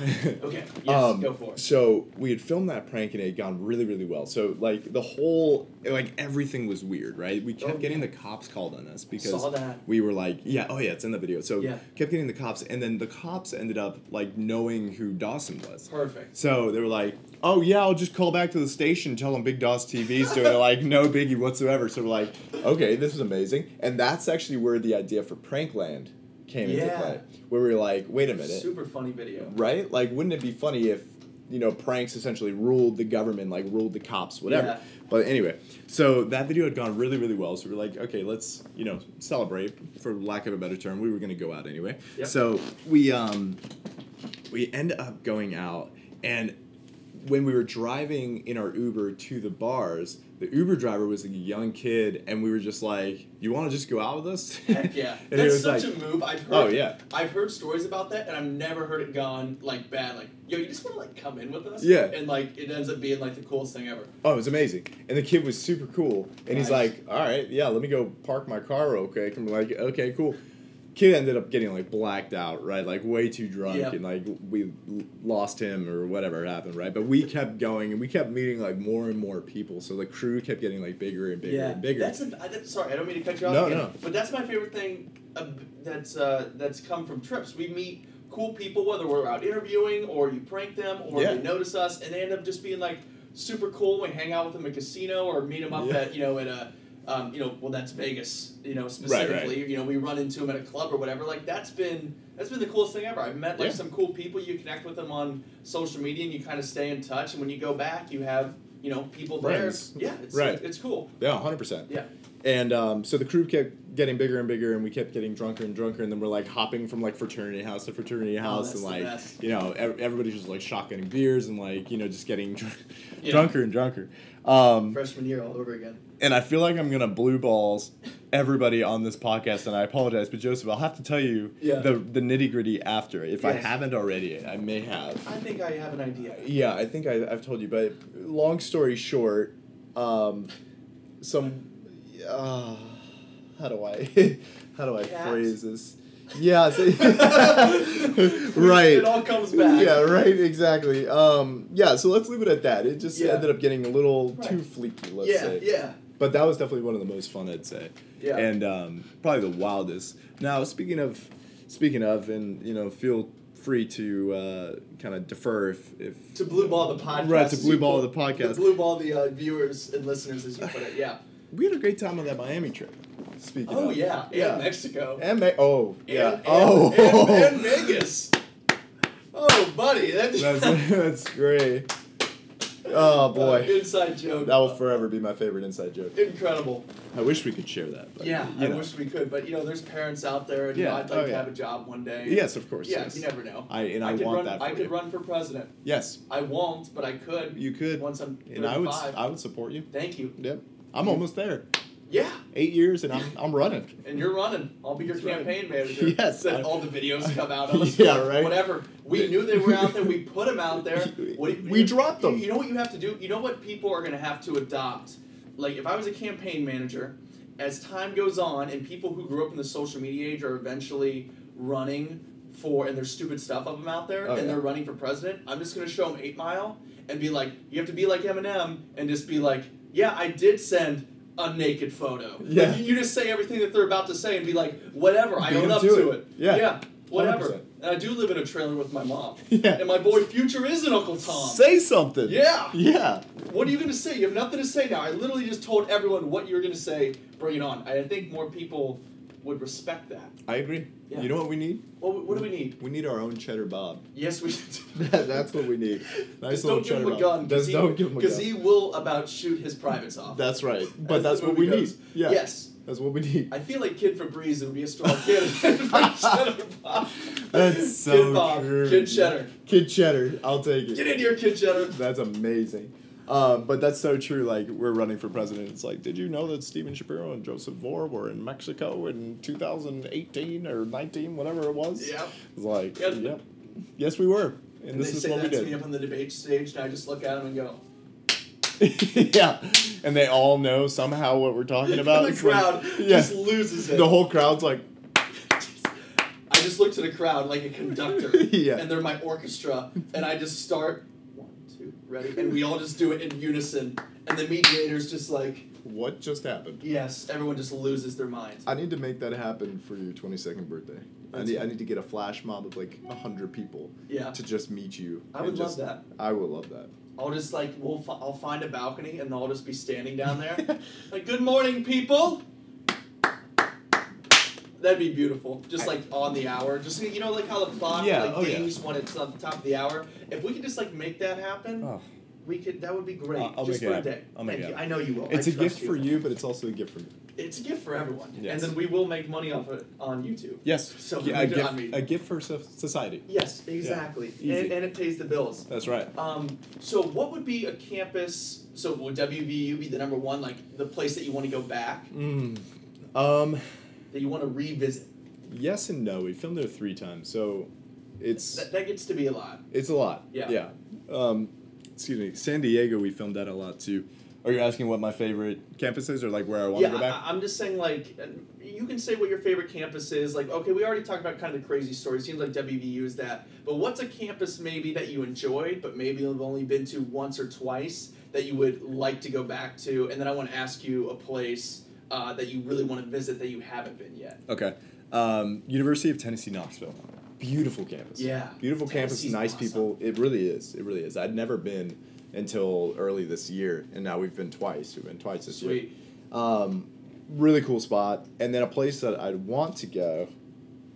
Okay. Yes. Um, go for it. So we had filmed that prank and it had gone really, really well. So like the whole, like everything was weird, right? We kept Oh, getting yeah. the cops called on us because we were like, yeah, oh yeah, it's in the video. So Yeah. kept getting the cops, and then the cops ended up like knowing who Dawson was. Perfect. So they were like, "Oh yeah, I'll just call back to the station, and tell them Big Daws TV's doing it." Like no biggie whatsoever. So we're like, "Okay, this is amazing," and that's actually where the idea for Prankland came into play. Where we were like, "Wait a minute, Super funny video. right? Like, wouldn't it be funny if you know pranks essentially ruled the government, like ruled the cops, whatever?" Yeah. But anyway, so that video had gone really, really well. So we were like, okay, let's you know celebrate, for lack of a better term. We were gonna go out anyway. Yep. So we um we end up going out and when we were driving in our Uber to the bars, the Uber driver was a young kid, and we were just like, "You want to just go out with us?" Heck yeah. and That's such like, a move. I've oh, heard. "Oh yeah, I've heard stories about that, and I've never heard it gone like bad. Like, yo, you just want to like come in with us? Yeah. And like, it ends up being like the coolest thing ever. oh, it was amazing." And the kid was super cool, and he's like, "All right, yeah, let me go park my car real quick." And we're like, "Okay, cool." Kid ended up getting like blacked out, right? Like way too drunk, Yep. and like we lost him or whatever happened, right? But we kept going, and we kept meeting like more and more people. So the crew kept getting like bigger and bigger and bigger. That's, a, I, that's sorry. I don't mean to cut you off. No, again, no. But that's my favorite thing. Uh, that's uh, that's come from trips. We meet cool people, whether we're out interviewing or you prank them or Yeah. they notice us, and they end up just being like super cool. We hang out with them at a casino or meet them up Yeah. at you know at a. Um, you know, well, that's Vegas. You know, right. specifically. You know, we run into them at a club or whatever. Like that's been that's been the coolest thing ever. I've met like Yeah. some cool people. You connect with them on social media, and you kind of stay in touch. And when you go back, you have you know people Friends. there. Yeah, it's Right. it's cool. Yeah, hundred percent. Yeah. And um, so the crew kept getting bigger and bigger, and we kept getting drunker and drunker, and then we're like hopping from like fraternity house to fraternity house, Oh, and like best. you know ev- everybody's just like shotgunning beers and like you know just getting dr- Yeah. drunker and drunker. Um, Freshman year all over again. And I feel like I'm gonna blue balls everybody on this podcast, and I apologize, but Joseph, I'll have to tell you Yeah. the the nitty gritty after. If I haven't already, I may have. I think I have an idea. Yeah, I think I, I've told you, but long story short, um, some, uh, how do I, how do I phrase this? Yeah, so- right. It all comes back. Yeah, right. Exactly. Um, yeah. So let's leave it at that. It just Yeah. ended up getting a little Right. too fleeky. Let's yeah, say. yeah, But that was definitely one of the most fun, I'd say. yeah. And um, probably the wildest. Now, speaking of, speaking of, and you know, feel free to uh, kind of defer if, if to blue ball the podcast. Right, to blue ball the podcast. To blue ball the uh, viewers and listeners, as you put it. Yeah. we had a great time on that Miami trip. Speaking Oh of, yeah, yeah, and Mexico. and Ma- oh yeah, And, and, oh, and, and Vegas. Oh, buddy, that's, that's that's great. Oh boy, Uh, inside joke. that will forever be my favorite inside joke. Incredible. I wish we could share that. But, Yeah, I know. wish we could, but you know, there's parents out there, and you know, Yeah, I'd like oh, to have a job one day. Yes, of course. Yeah, yes. you never know. I and I, could want run, that for I could you. run for president. Yes, I won't, but I could. you could, Once I'm and I would. I would support you. Thank you. Yep, I'm almost there. Yeah, Eight years, and I'm I'm running. and you're running. I'll be your That's right. campaign manager. Yes, I- all the videos come out us. Yeah, right. Whatever. We knew they were out there. We put them out there. What, do you- We dropped you- them. You know what you have to do? You know what people are going to have to adopt? Like, if I was a campaign manager, as time goes on and people who grew up in the social media age are eventually running for, and there's stupid stuff of them out there, Oh, and yeah. they're running for president, I'm just going to show them 8 Mile and be like, you have to be like Eminem and just be like, yeah, I did send a naked photo. Like, Yeah. you, you just say everything that they're about to say and be like, whatever, I Beat own up to to it. it. Yeah. Yeah. Whatever. 100%. And I do live in a trailer with my mom. Yeah. And my boy Future is an Uncle Tom. Say something. yeah. Yeah. What are you gonna say? You have nothing to say now. I literally just told everyone what you're gonna say. Bring it on. I think more people would respect that. I agree. Yeah. You know what we need? What, what do we need? We need our own cheddar Bob. Yes, we. That's what we need. Nice Just little don't give him a gun. Just he, don't give him a gun. Because he will about shoot his privates off. That's right. But that's what we movie need. goes. Yeah. Yes. That's what we need. I feel like Kid Febreze would be a strong candidate for Cheddar Bob. That's so Kid Bob. true. Kid Cheddar. Kid cheddar. I'll take it. Get in here, Kid Cheddar. That's amazing. Uh, but that's so true. Like we're running for president. It's like, did you know that Steven Schapiro and Joseph Vore were in Mexico in 2018 or 19, whatever it was? Yeah. It's like, Yep. yep. Yes, we were. And, And this they is say what that we to me up on the debate stage, and I just look at them and go. yeah. And they all know somehow what we're talking about. the It's like- crowd yeah. just loses it. the whole crowd's like, I just look to the crowd like a conductor, Yeah. and they're my orchestra, and I just start two, ready, and we all just do it in unison, and the mediator's just like, what just happened? yes, everyone just loses their mind. I need to make that happen for your 22nd birthday. I That's need, I need to get a flash mob of like 100 people Yeah, to just meet you. I and would love just- that. I would love that. I'll just like we'll fi- I'll find a balcony and I'll just be standing down there, like good morning people. That'd be beautiful. Just like on the hour, just you know like how the clock Yeah, like oh, yeah. dings when it's on the top of the hour. If we could just like make that happen, Oh. we could. That would be great. I'll- I'll just make it for a day. I'll make Thank it you. I know you will. It's I a trust gift for you, but it's also a gift for me. It's a gift for everyone, Yes. and then we will make money off it on YouTube. Yes. So Yeah, a, gift, a gift for so- society. Yes, exactly, Easy. and, and it pays the bills. That's right. Um, so what would be a campus? So would WVU be the number one, like the place that you want to go back, Mm. Um, that you want to revisit? yes and no. We filmed there three times, so it's That, that gets to be a lot. it's a lot. Yeah. Yeah. Um, excuse me. San Diego, we filmed that a lot too. Are you asking what my favorite campus is, or like where I want yeah, to go back? I, I'm just saying like you can say what your favorite campus is. Like okay, we already talked about kind of the crazy stories. Seems like WVU is that, but what's a campus maybe that you enjoyed, but maybe you've only been to once or twice that you would like to go back to? And then I want to ask you a place uh, that you really want to visit that you haven't been yet. Okay. Um, University of Tennessee Knoxville. Beautiful campus. Yeah. Beautiful campus, nice awesome. people. It really is. It really is. I'd never been until early this year, and now we've been twice. We've been twice this year. Sweet. Um, really cool spot. And then a place that I'd want to go.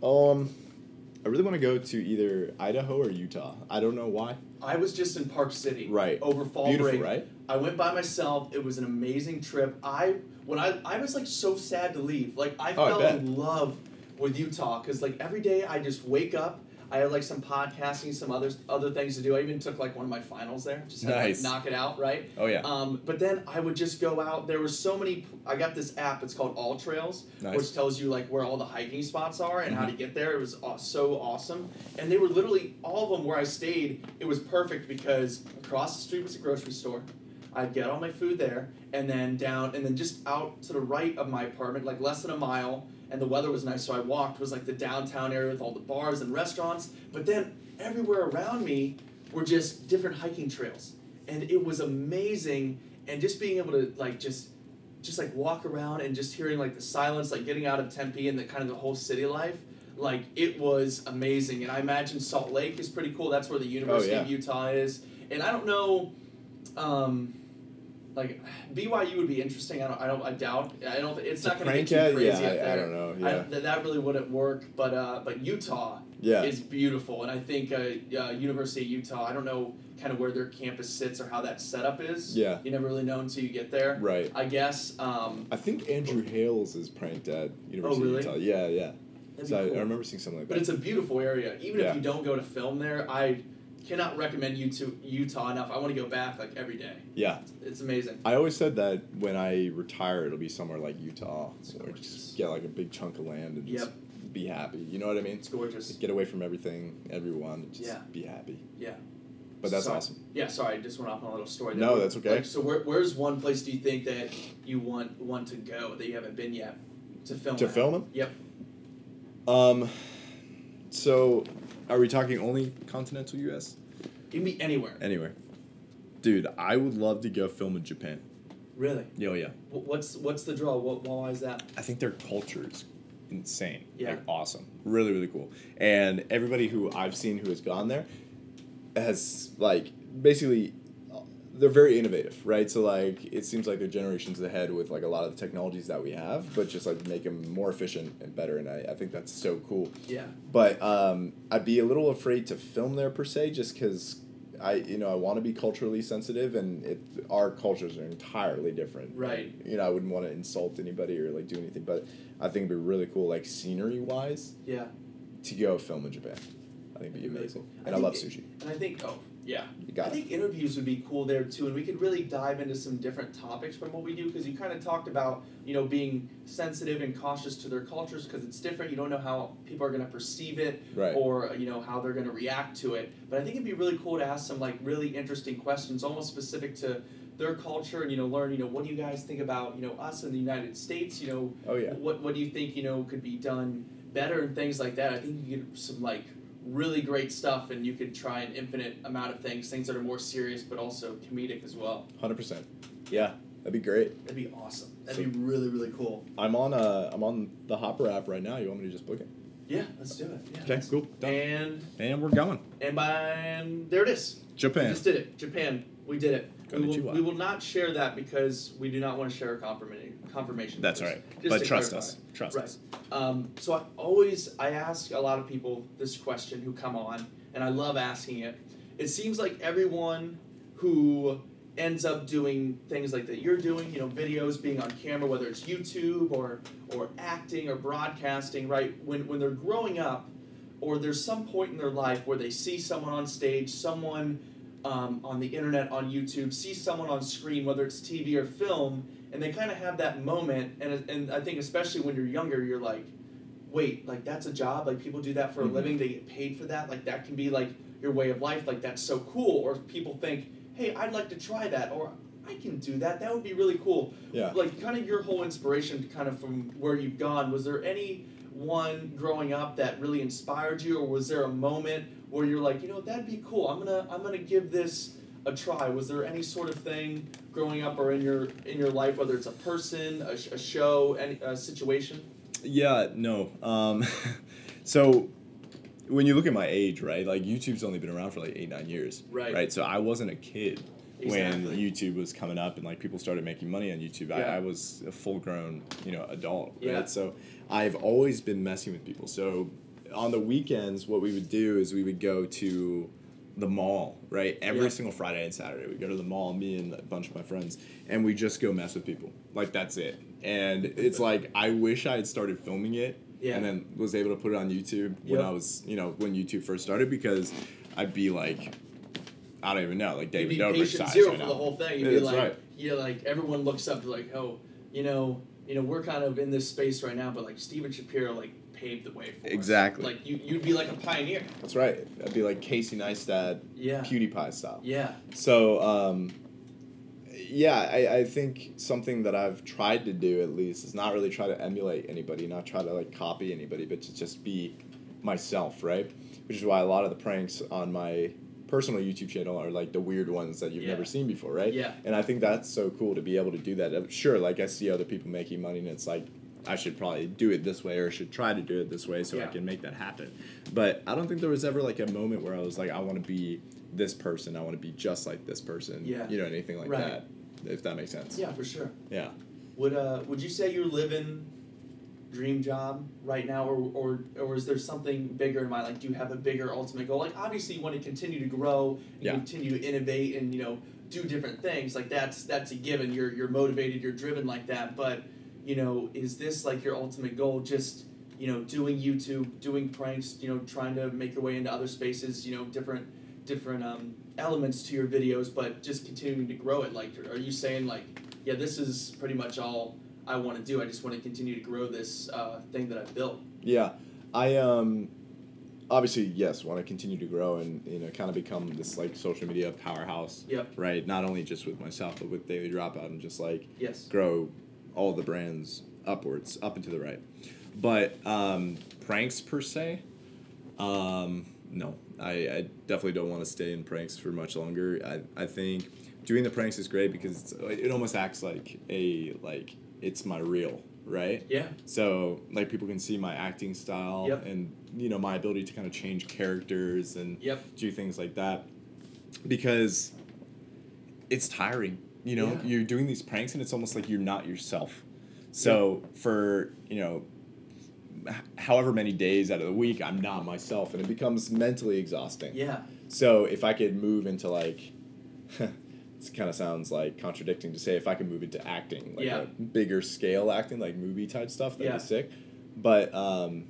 Um, I really want to go to either Idaho or Utah. I don't know why. I was just in Park City. Right. Over fall Beautiful, break. right? I went by myself. It was an amazing trip. I when I I was like so sad to leave. Like I Oh, I fell bet. in love with Utah because like every day I just wake up. I had like some podcasting, some other other things to do. I even took like one of my finals there, just like, knock it out, right? Oh yeah. Um, but then I would just go out. There were so many. I got this app. It's called AllTrails, Nice. which tells you like where all the hiking spots are and how Mhm. to get there. It was aw- so awesome, and they were literally all of them where I stayed. It was perfect because across the street was a grocery store. I'd get all my food there, and then down, and then just out to the right of my apartment, like less than a mile, and the weather was nice, so I walked. Was like the downtown area with all the bars and restaurants, but then everywhere around me were just different hiking trails, and it was amazing. And just being able to like just, just like walk around and just hearing like the silence, like getting out of Tempe and the kind of the whole city life. Like it was amazing, and I imagine Salt Lake is pretty cool. That's where the University of yeah. Utah is, and I don't know, um, like BYU would be interesting. I don't. I don't. I doubt. I don't. It's not going to get too crazy Yeah, up I, there. I don't know. I, Yeah. th- that really wouldn't work, but uh, but Utah yeah. is beautiful, and I think uh, uh, University of Utah. I don't know kind of where their campus sits or how that setup is. Yeah. You never really know until you get there. Right. I guess. Um, I think Andrew Hales is pranked at University Oh, really? of Utah. Yeah, yeah. that'd So be I, cool. I remember seeing something like that. But it's a beautiful area. Even Yeah. if you don't go to film there, I cannot recommend you to Utah enough. I want to go back like every day. yeah. It's amazing. I always said that when I retire, it'll be somewhere like Utah, It's or gorgeous. just get like a big chunk of land and just Yep. be happy. You know what I mean? It's gorgeous. Get away from everything, everyone, and just Yeah. be happy. Yeah. But that's Sorry. awesome. Yeah, sorry, I just went off on a little story. there. No, that's okay. Like, so where, where's one place do you think that you want want to go that you haven't been yet to film? To at? film them? Yep. Um, so are we talking only continental U.S.? You can be anywhere. Anywhere, dude, I would love to go film in Japan. Really. Yeah, yeah. Wh- What's what's the draw? What why is that? I think their culture is insane. Yeah. Like awesome. Really, really cool. And everybody who I've seen who has gone there has like basically they're very innovative, right? So like it seems like they're generations ahead with like a lot of the technologies that we have, but just like make them more efficient and better. And I, I think that's so cool. Yeah. But um, I'd be a little afraid to film there per se, just because I you know I want to be culturally sensitive, and it our cultures are entirely different. Right. You know I wouldn't want to insult anybody or like do anything, but I think it'd be really cool, like scenery wise, Yeah. to go film in Japan. I think it'd be That'd be really amazing. I and I think love it- sushi. And I think oh Yeah. You got I it. think interviews would be cool there too, and we could really dive into some different topics from what we do because you kind of talked about you know being sensitive and cautious to their cultures because it's different. You don't know how people are going to perceive it Right. or you know how they're going to react to it. But I think it'd be really cool to ask some like really interesting questions, almost specific to their culture, and you know learn you know what do you guys think about you know us in the United States? You know Oh yeah. what what do you think you know could be done better and things like that? I think you get some like really great stuff, and you could try an infinite amount of things, things that are more serious but also comedic as well. Hundred percent. Yeah, that'd be great. That'd be awesome. That'd be really really cool. I'm on uh I'm on the Hopper app right now. You want me to just book it? Yeah, let's do it. Yeah, Okay, cool. Done. And And we're going. and by and there it is. We Japan. just did it. Japan. We did it. We will, we will not share that because we do not want to share a confirmation. Confirmation. That's numbers. right. But trust clarify. us. Trust Right. us. Um, so I always I ask a lot of people this question who come on, and I love asking it. It seems like everyone who ends up doing things like that you're doing, you know, videos, being on camera, whether it's YouTube or or acting or broadcasting, right? When when they're growing up, or there's some point in their life where they see someone on stage, someone um, on the internet, on YouTube, see someone on screen, whether it's TV or film, and they kind of have that moment. And, and I think, especially when you're younger, you're like, wait, like that's a job? Like people do that for a living, they get paid for that? Like that can be like your way of life? Like that's so cool. Or people think, hey, I'd like to try that, or I can do that. That would be really cool. Yeah. Like kind of your whole inspiration, kind of from where you've gone. Was there any one growing up that really inspired you, or was there a moment where you're like, you know, that'd be cool. I'm gonna I'm gonna give this a try. Was there any sort of thing growing up or in your in your life, whether it's a person, a, sh- a show, any a situation? Yeah, no. Um, so when you look at my age, right? Like YouTube's only been around for like eight, nine years. Right. Right. So I wasn't a kid when YouTube was coming up and like people started making money on YouTube. Yeah. I, I was a full grown, you know, adult. Right. Yeah. So I've always been messing with people. So on the weekends, what we would do is we would go to the mall, right? Every Yeah. single Friday and Saturday, we go to the mall, me and a bunch of my friends, and we just go mess with people. Like that's it. And it's like I wish I had started filming it Yeah. and then was able to put it on YouTube when Yep. I was, you know, when YouTube first started because I'd be like, I don't even know, like David be Dobrik patient size zero right for now. the whole thing. You'd Yeah, be like, right. you know, like everyone looks up to like, oh, you know, you know, we're kind of in this space right now, but like Steven Schapiro like paved the way for us. Exactly. Like you, you'd be like a pioneer. That's right. I'd be like Casey Neistat, Yeah. PewDiePie style. Yeah. So, um, yeah, I, I think something that I've tried to do at least is not really try to emulate anybody, not try to like copy anybody, but to just be myself, right? Which is why a lot of the pranks on my personal YouTube channel are like the weird ones that you've Yeah. never seen before, right? Yeah. And I think that's so cool to be able to do that. Uh, Sure, like I see other people making money and it's like, I should probably do it this way or should try to do it this way so I can make that happen. But I don't think there was ever like a moment where I was like, I want to be this person. I want to be just like this person. Yeah. You know, anything like Right. that. If that makes sense. Yeah, for sure. Yeah. Would uh would you say you're living dream job right now or or or is there something bigger in mind? Like do you have a bigger ultimate goal? Like obviously you want to continue to grow and Yeah. continue to innovate and you know do different things. Like that's that's a given. You're you're motivated, you're driven like that. But, you know, is this like your ultimate goal just you know, doing YouTube, doing pranks, you know, trying to make your way into other spaces, you know, different different um, elements to your videos, but just continuing to grow it. Like, are you saying like, yeah, this is pretty much all I want to do. I just want to continue to grow this uh, thing that I've built. Yeah. I um obviously yes, want to continue to grow and you know kind of become this like social media powerhouse. Yep. Right? Not only just with myself but with Daily Dropout and just like Yes. grow all the brands upwards, up and to the right. But um, pranks per se, um, no, I, I definitely don't want to stay in pranks for much longer. I, I think doing the pranks is great because it's, it almost acts like a like it's my real right. Yeah. So like people can see my acting style Yep. and you know my ability to kind of change characters and Yep. do things like that because it's tiring. You know, Yeah. you're doing these pranks and it's almost like you're not yourself. So for you know, however many days out of the week, I'm not myself, and it becomes mentally exhausting. Yeah. So if I could move into like, this kind of sounds like contradicting to say if I could move into acting, like Yeah. a bigger scale acting, like movie type stuff, that'd Yeah. be sick. But um,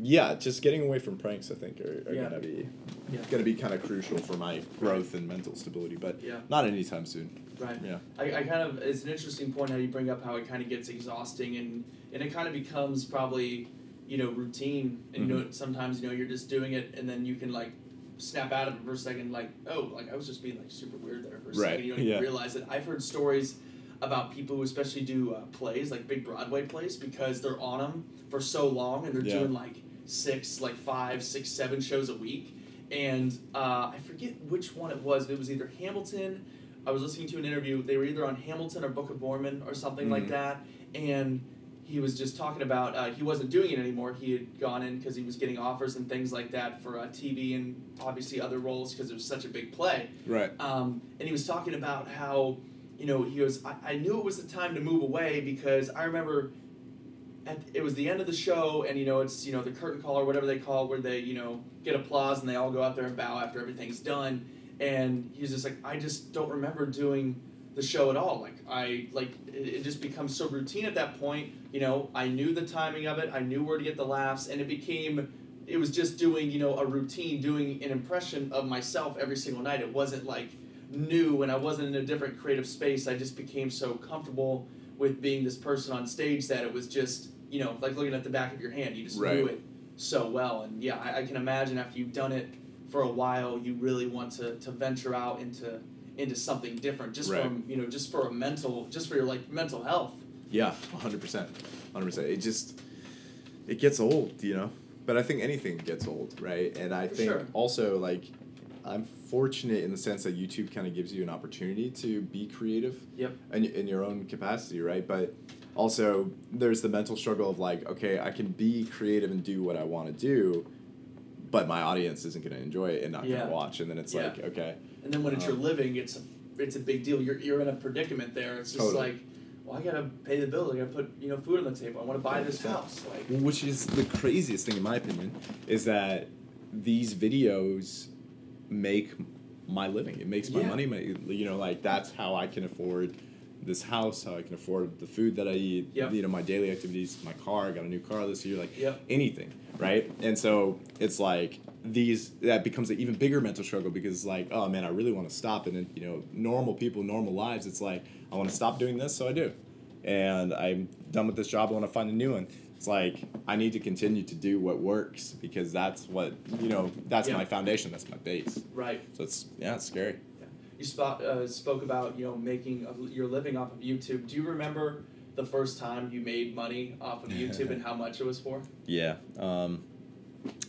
yeah, just getting away from pranks, I think, are, are Yeah. gonna be Yeah. gonna be kind of crucial for my growth and mental stability. But Yeah. not anytime soon. Right. Yeah. I, I kind of it's an interesting point how you bring up how it kind of gets exhausting and and it kind of becomes probably you know routine and you know sometimes you know you're just doing it and then you can like snap out of it for a second like oh like I was just being like super weird there for a Right, second you don't yeah. even realize it. I've heard stories about people who especially do uh, plays like big Broadway plays because they're on them for so long and they're doing like six like five six seven shows a week and uh, I forget which one it was. It was either Hamilton. I was listening to an interview. They were either on Hamilton or Book of Mormon or something like Mhm. that, and he was just talking about uh, he wasn't doing it anymore. He had gone in because he was getting offers and things like that for uh, TV and obviously other roles because it was such a big play. Right. Um, and he was talking about how, you know, he goes, I, I knew it was the time to move away because I remember at, it was the end of the show and, you know, it's, you know, the curtain call or whatever they call where they, you know, get applause and they all go out there and bow after everything's done. And he's just like, I just don't remember doing the show at all. Like, I, like, it, it just becomes so routine at that point. You know, I knew the timing of it, I knew where to get the laughs, and it became it was just doing you know a routine doing an impression of myself every single night it wasn't like new and i wasn't in a different creative space i just became so comfortable with being this person on stage that it was just you know like looking at the back of your hand you just knew Right. it so well and yeah I, I can imagine after you've done it for a while you really want to, to venture out into into something different just Right. from you know just for a mental just for your like mental health Yeah, hundred percent, hundred percent. It just it gets old, you know. But I think anything gets old, right? And I For think sure. also like I'm fortunate in the sense that YouTube kind of gives you an opportunity to be creative. Yep. In, in your own capacity, right? But also there's the mental struggle of like, okay, I can be creative and do what I want to do, but my audience isn't going to enjoy it and not Yeah. going to watch. And then it's Yeah. like, okay, And then when it's your Um, living, it's a, it's a big deal. You're, you're in a predicament there. It's just Totally. like, well, I gotta pay the bills. I gotta put you know food on the table. I want to buy this house. Like, which is the craziest thing in my opinion is that these videos make my living it makes my Yeah. money my, you know like that's how i can afford this house how i can afford the food that i eat Yep. you know my daily activities my car i got a new car this year like Yep. anything right and so it's like these that becomes an even bigger mental struggle because it's like oh man i really want to stop and then you know normal people normal lives it's like i want to stop doing this so i do and i'm done with this job i want to find a new one it's like i need to continue to do what works because that's what you know that's Yeah. my foundation that's my base right. so it's yeah it's scary You spot, uh, spoke about you know making a, your living off of YouTube. Do you remember the first time you made money off of YouTube and how much it was for? yeah um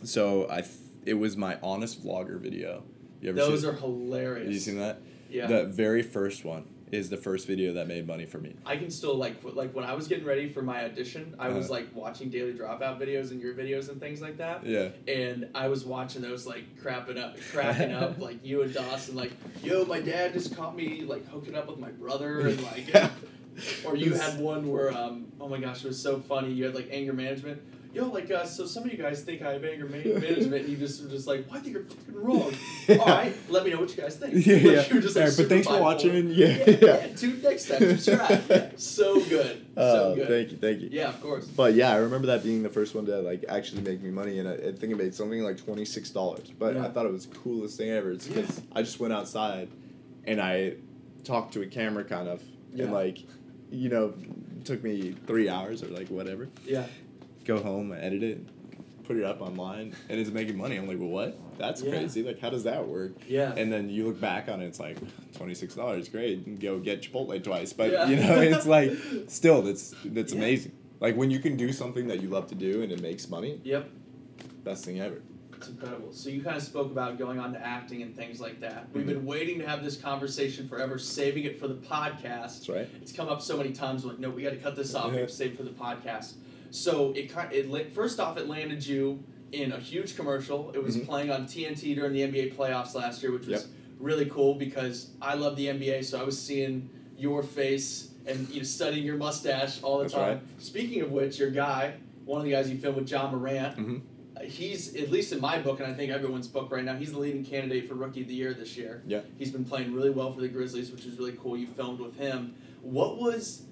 so i th- it was my honest vlogger video you ever Those seen, are hilarious. have you seen that Yeah. the very first one is the first video that made money for me I can still like like when I was getting ready for my audition, I was Uh-huh. like watching daily dropout videos and your videos and things like that. yeah and I was watching those like crapping up, cracking up, like you and Dawson, like, yo, my dad just caught me like hooking up with my brother, and like, or you had one where, um, oh my gosh, it was so funny. You had like anger management. Yo, like, uh, so some of you guys think I have anger management, and you just were just like, well, I think you're fucking wrong. All right, let me know what you guys think. Yeah, Like, yeah. just, like, right, but thanks for watching. Yeah, yeah, yeah. Dude, next time, subscribe. So good, so Oh, good. thank you, thank you. Yeah, of course. But yeah, I remember that being the first one to like actually make me money, and I, I think it made something like twenty six dollars. But Yeah. I thought it was the coolest thing ever. It's because I just went outside, and I talked to a camera, kind of, Yeah. and like, you know, took me three hours or like whatever. Yeah, Go home, edit it, put it up online, and it's making money. I'm like, well, what? That's Yeah. crazy. Like, how does that work? yeah. And then you look back on it, it's like twenty six dollars, great, and go get Chipotle twice. But Yeah. you know, it's like still that's that's Yeah. amazing. Like when you can do something that you love to do and it makes money, Yep. best thing ever. It's incredible. So you kind of spoke about going on to acting and things like that. We've Mhm. been waiting to have this conversation forever, saving it for the podcast. That's right. It's come up so many times. We're like, no, we got to cut this off. We Yeah. have to save for the podcast. So it kind it first off it landed you in a huge commercial. It was Mhm. playing on TNT during the NBA playoffs last year, which was Yep. really cool because I love the NBA. So I was seeing your face and you know studying your mustache all the That's time. right. Speaking of which, your guy, one of the guys you filmed with Ja Morant, Mhm. uh, he's at least in my book, and I think everyone's book right now. He's the leading candidate for Rookie of the Year this year. Yeah. He's been playing really well for the Grizzlies, which is really cool. You filmed with him. What was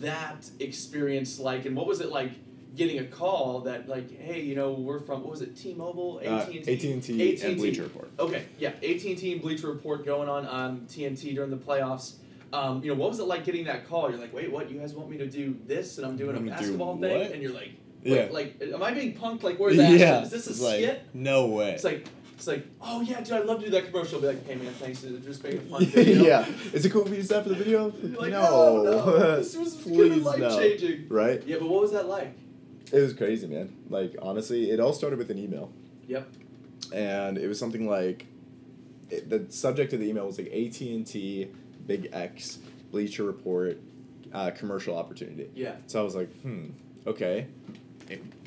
that experience like, and what was it like getting a call that like, hey, you know, we're from what was it, T-Mobile, Uh, AT&T, AT&T and Bleacher Report. Okay, yeah, AT and T and Bleacher Report going on on TNT during the playoffs. Um, you know, what was it like getting that call? You're like, wait, what? You guys want me to do this, and I'm doing a to do basketball thing, and you're like, wait, Yeah. like, am I being punked? Like, where's that? yeah. Is this a It's like, skit? No way. It's like, it's like, oh yeah, dude, I'd love to do that commercial. Be like, hey man, thanks, it's just making a fun video. yeah. Is it cool if we use that for the video? Like, no. no, no, this was gonna be life no. changing. Right? Yeah, but what was that like? It was crazy, man. Like honestly, it all started with an email. Yep. And it was something like, it, the subject of the email was like AT and T, Big X, Bleacher Report, uh, commercial opportunity. Yeah. So I was like, hmm, okay.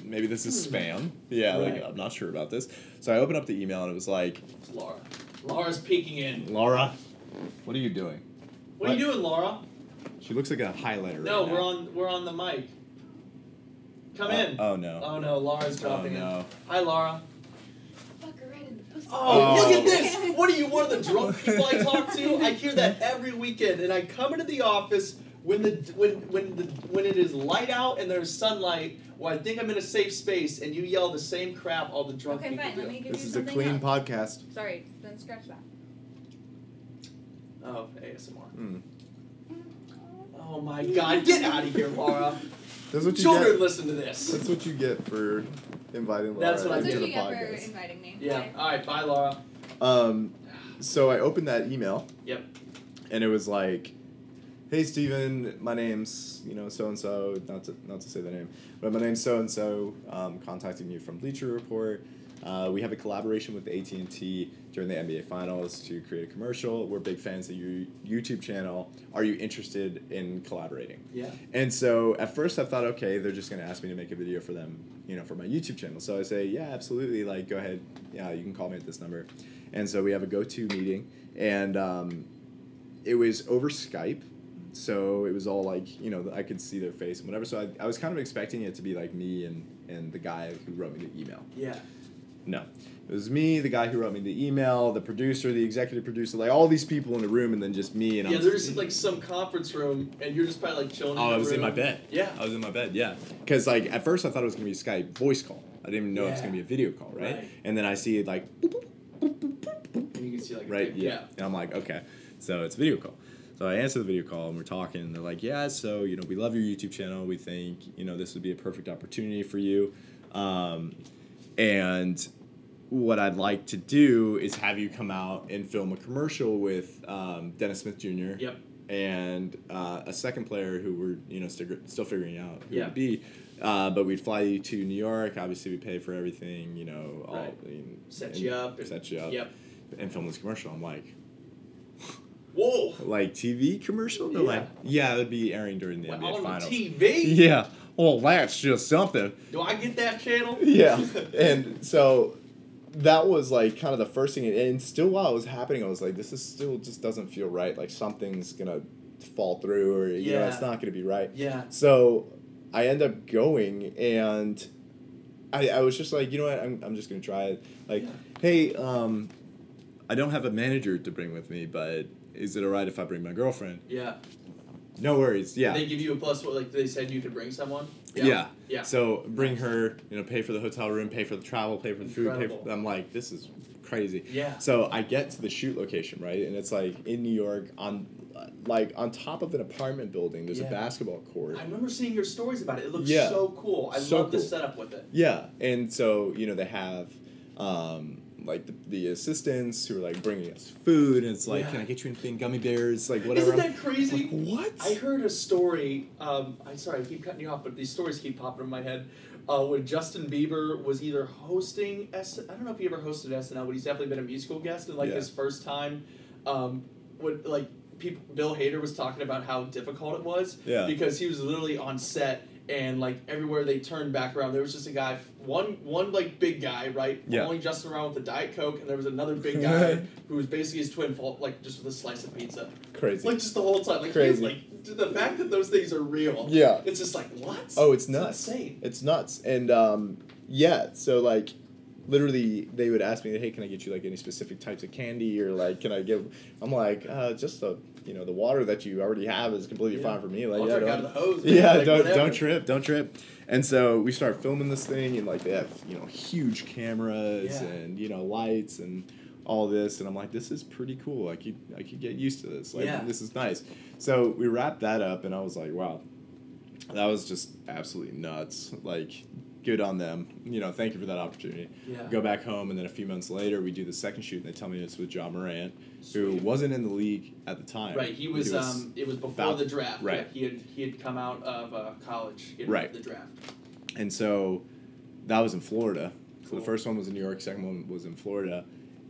Maybe this is spam. Yeah, Right. like I'm not sure about this. So I opened up the email and it was like, It's Laura. Laura's peeking in. Laura, what are you doing? What, are you doing, Laura? She looks like a highlighter. No, right we're on we're on the mic. Come Oh- in. Oh no. Oh no, Laura's Oh, dropping no. in. Hi, Laura. Fuck her right in the pussy. Oh, Oh. look at this! What are you, one of the drunk people I talk to? I hear that every weekend, and I come into the office when the when when the when it is light out and there's sunlight, where I think I'm in a safe space, and you yell the same crap all the drunk Okay, people fine. do. Let me give This you is a clean else. podcast. Sorry, then scratch that. Oh, ASMR. Mm. Oh my God! Get out of here, Laura. That's what you Children get. listen to this. That's what you get for inviting Laura That's what I That's into what the you get for podcast. inviting me. Yeah. Bye. All right. Bye, Laura. Um, so I opened that email. Yep. And it was like, "Hey Steven, my name's you know so and so. Not to not to say the name, but my name's so and so. Um, contacting you from Bleacher Report. Uh, we have a collaboration with AT and T during the NBA Finals to create a commercial. We're big fans of your YouTube channel. Are you interested in collaborating?" Yeah. And so at first I thought, okay, they're just gonna ask me to make a video for them, you know, for my YouTube channel. So I say, yeah, absolutely. Like, go ahead. Yeah, you can call me at this number. And so we have a go-to meeting, and um, it was over Skype. So it was all like, you know, I could see their face and whatever. So I, I was kind of expecting it to be like me and and the guy who wrote me the email. Yeah. No. It was me, the guy who wrote me the email, the producer, the executive producer, like all these people in the room, and then just me. And Yeah, I'm there's like some conference room, and you're just probably like chilling. Oh, in I the was in my bed. Yeah. I was in my bed. Yeah, because like at first I thought it was gonna be a Skype voice call. I didn't even know it was gonna be a video call, right? Right. And then I see like boop, boop, boop, boop, boop, boop, And you can see like a right, big- yeah. and I'm like, okay, so it's a video call. So I answer the video call and we're talking. And they're like, yeah, so you know we love your YouTube channel. We think you know this would be a perfect opportunity for you, um, and what I'd like to do is have you come out and film a commercial with um, Dennis Smith Jr. Yep. And uh, a second player who we're you know still, still figuring out who Yeah. would be, uh, but we'd fly you to New York. Obviously, we pay for everything. You know, all Right. Set and you up. set you up, Yep. and film this commercial. I'm like, Whoa. like TV commercial? They're Yeah. like, yeah, it would be airing during the Well, NBA on Finals. TV. Yeah. Well, that's just something. Do I get that channel? Yeah. and so that was like kind of the first thing and still while it was happening i was like this is still just doesn't feel right like something's gonna fall through or you know it's not gonna be right yeah. so i end up going and i, I was just like you know what i'm, I'm just gonna try it like Yeah. hey um i don't have a manager to bring with me but is it alright if i bring my girlfriend Yeah. No worries yeah They give you a plus. What like they said you could bring someone. Yeah. Yeah. yeah. So bring her, you know, pay for the hotel room, pay for the travel, pay for the food. Pay for, I'm like, this is crazy. Yeah. So I get to the shoot location, right, and it's like in New York on, like on top of an apartment building. There's Yeah. a basketball court. I remember seeing your stories about it. It looks Yeah. so cool. I So love the setup with it. Yeah, and so you know they have, um, like the, the assistants who are like bringing us food, and it's like, Yeah. can I get you anything? Gummy bears, like whatever. Isn't that crazy? like, what? I heard a story. Um, I'm sorry, I keep cutting you off, but these stories keep popping in my head. Uh, when Justin Bieber was either hosting S, I don't know if he ever hosted SNL, but he's definitely been a musical guest. And like Yeah. his first time, um, when like people, Bill Hader was talking about how difficult it was. Yeah. Because he was literally on set. And like everywhere they turned back around, there was just a guy, one one like big guy, right, Yeah. following Justin around with a diet coke, and there was another big guy who was basically his twin, fo- like just with a slice of pizza. Crazy. Like just the whole time, like Crazy. Like the fact that those things are real. Yeah. It's just like what? Oh, it's nuts. It's insane. It's nuts. And um, yeah, so like literally they would ask me, hey, can I get you like any specific types of candy or like can I give I'm like, uh, just the you know, the water that you already have is completely Yeah. fine for me. Like I'll yeah, don't, out of the hose. man, yeah, like, don't whatever. don't trip, don't trip. And so we start filming this thing, and like they have you know huge cameras Yeah. and you know lights and all this, and I'm like, this is pretty cool. I could I could get used to this. Like Yeah. this is nice. So we wrapped that up, and I was like, wow, that was just absolutely nuts. Like. Good on them. You know, thank you for that opportunity. Yeah. Go back home, and then a few months later, we do the second shoot, and they tell me it's with Ja Morant, who Sweet. wasn't in the league at the time. Right, he was. um, it was before about- the draft. right. Yeah, he had he had come out of uh, college in Right. the draft. And so that was in Florida. So the first one was in New York, second one was in Florida.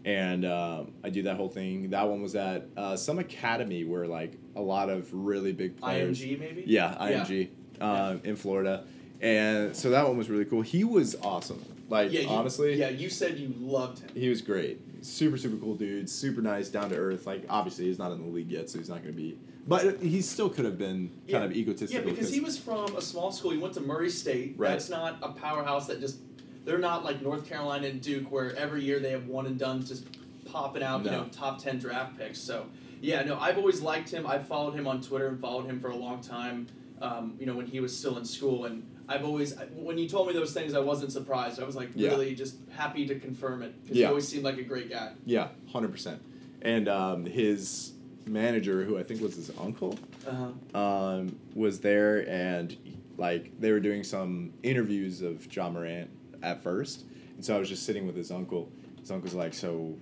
And um, I do that whole thing. That one was at uh, some academy where like a lot of really big players. IMG maybe. Yeah, IMG um, in Florida. And so that one was really cool. He was awesome. Like Yeah. You, honestly, Yeah, you said you loved him. he was great. Super super cool dude. Super nice, down to earth. Like obviously he's not in the league yet, so he's not going to be. But he still could have been kind Yeah. of egotistical. Yeah, because he was from a small school. He went to Murray State. Right. That's not a powerhouse that just. They're not like North Carolina and Duke, where every year they have one and done just popping out, you know, top ten draft picks. So, yeah, no, I've always liked him. I've followed him on Twitter and followed him for a long time. Um, you know, when he was still in school, and I've always, when you told me those things, I wasn't surprised. I was like Yeah. really just happy to confirm it because Yeah. he always seemed like a great guy. Yeah, hundred percent. And um, his manager, who I think was his uncle, Uh-huh. um, was there, and like they were doing some interviews of Ja Morant at first, and so I was just sitting with his uncle. His uncle's like, "So,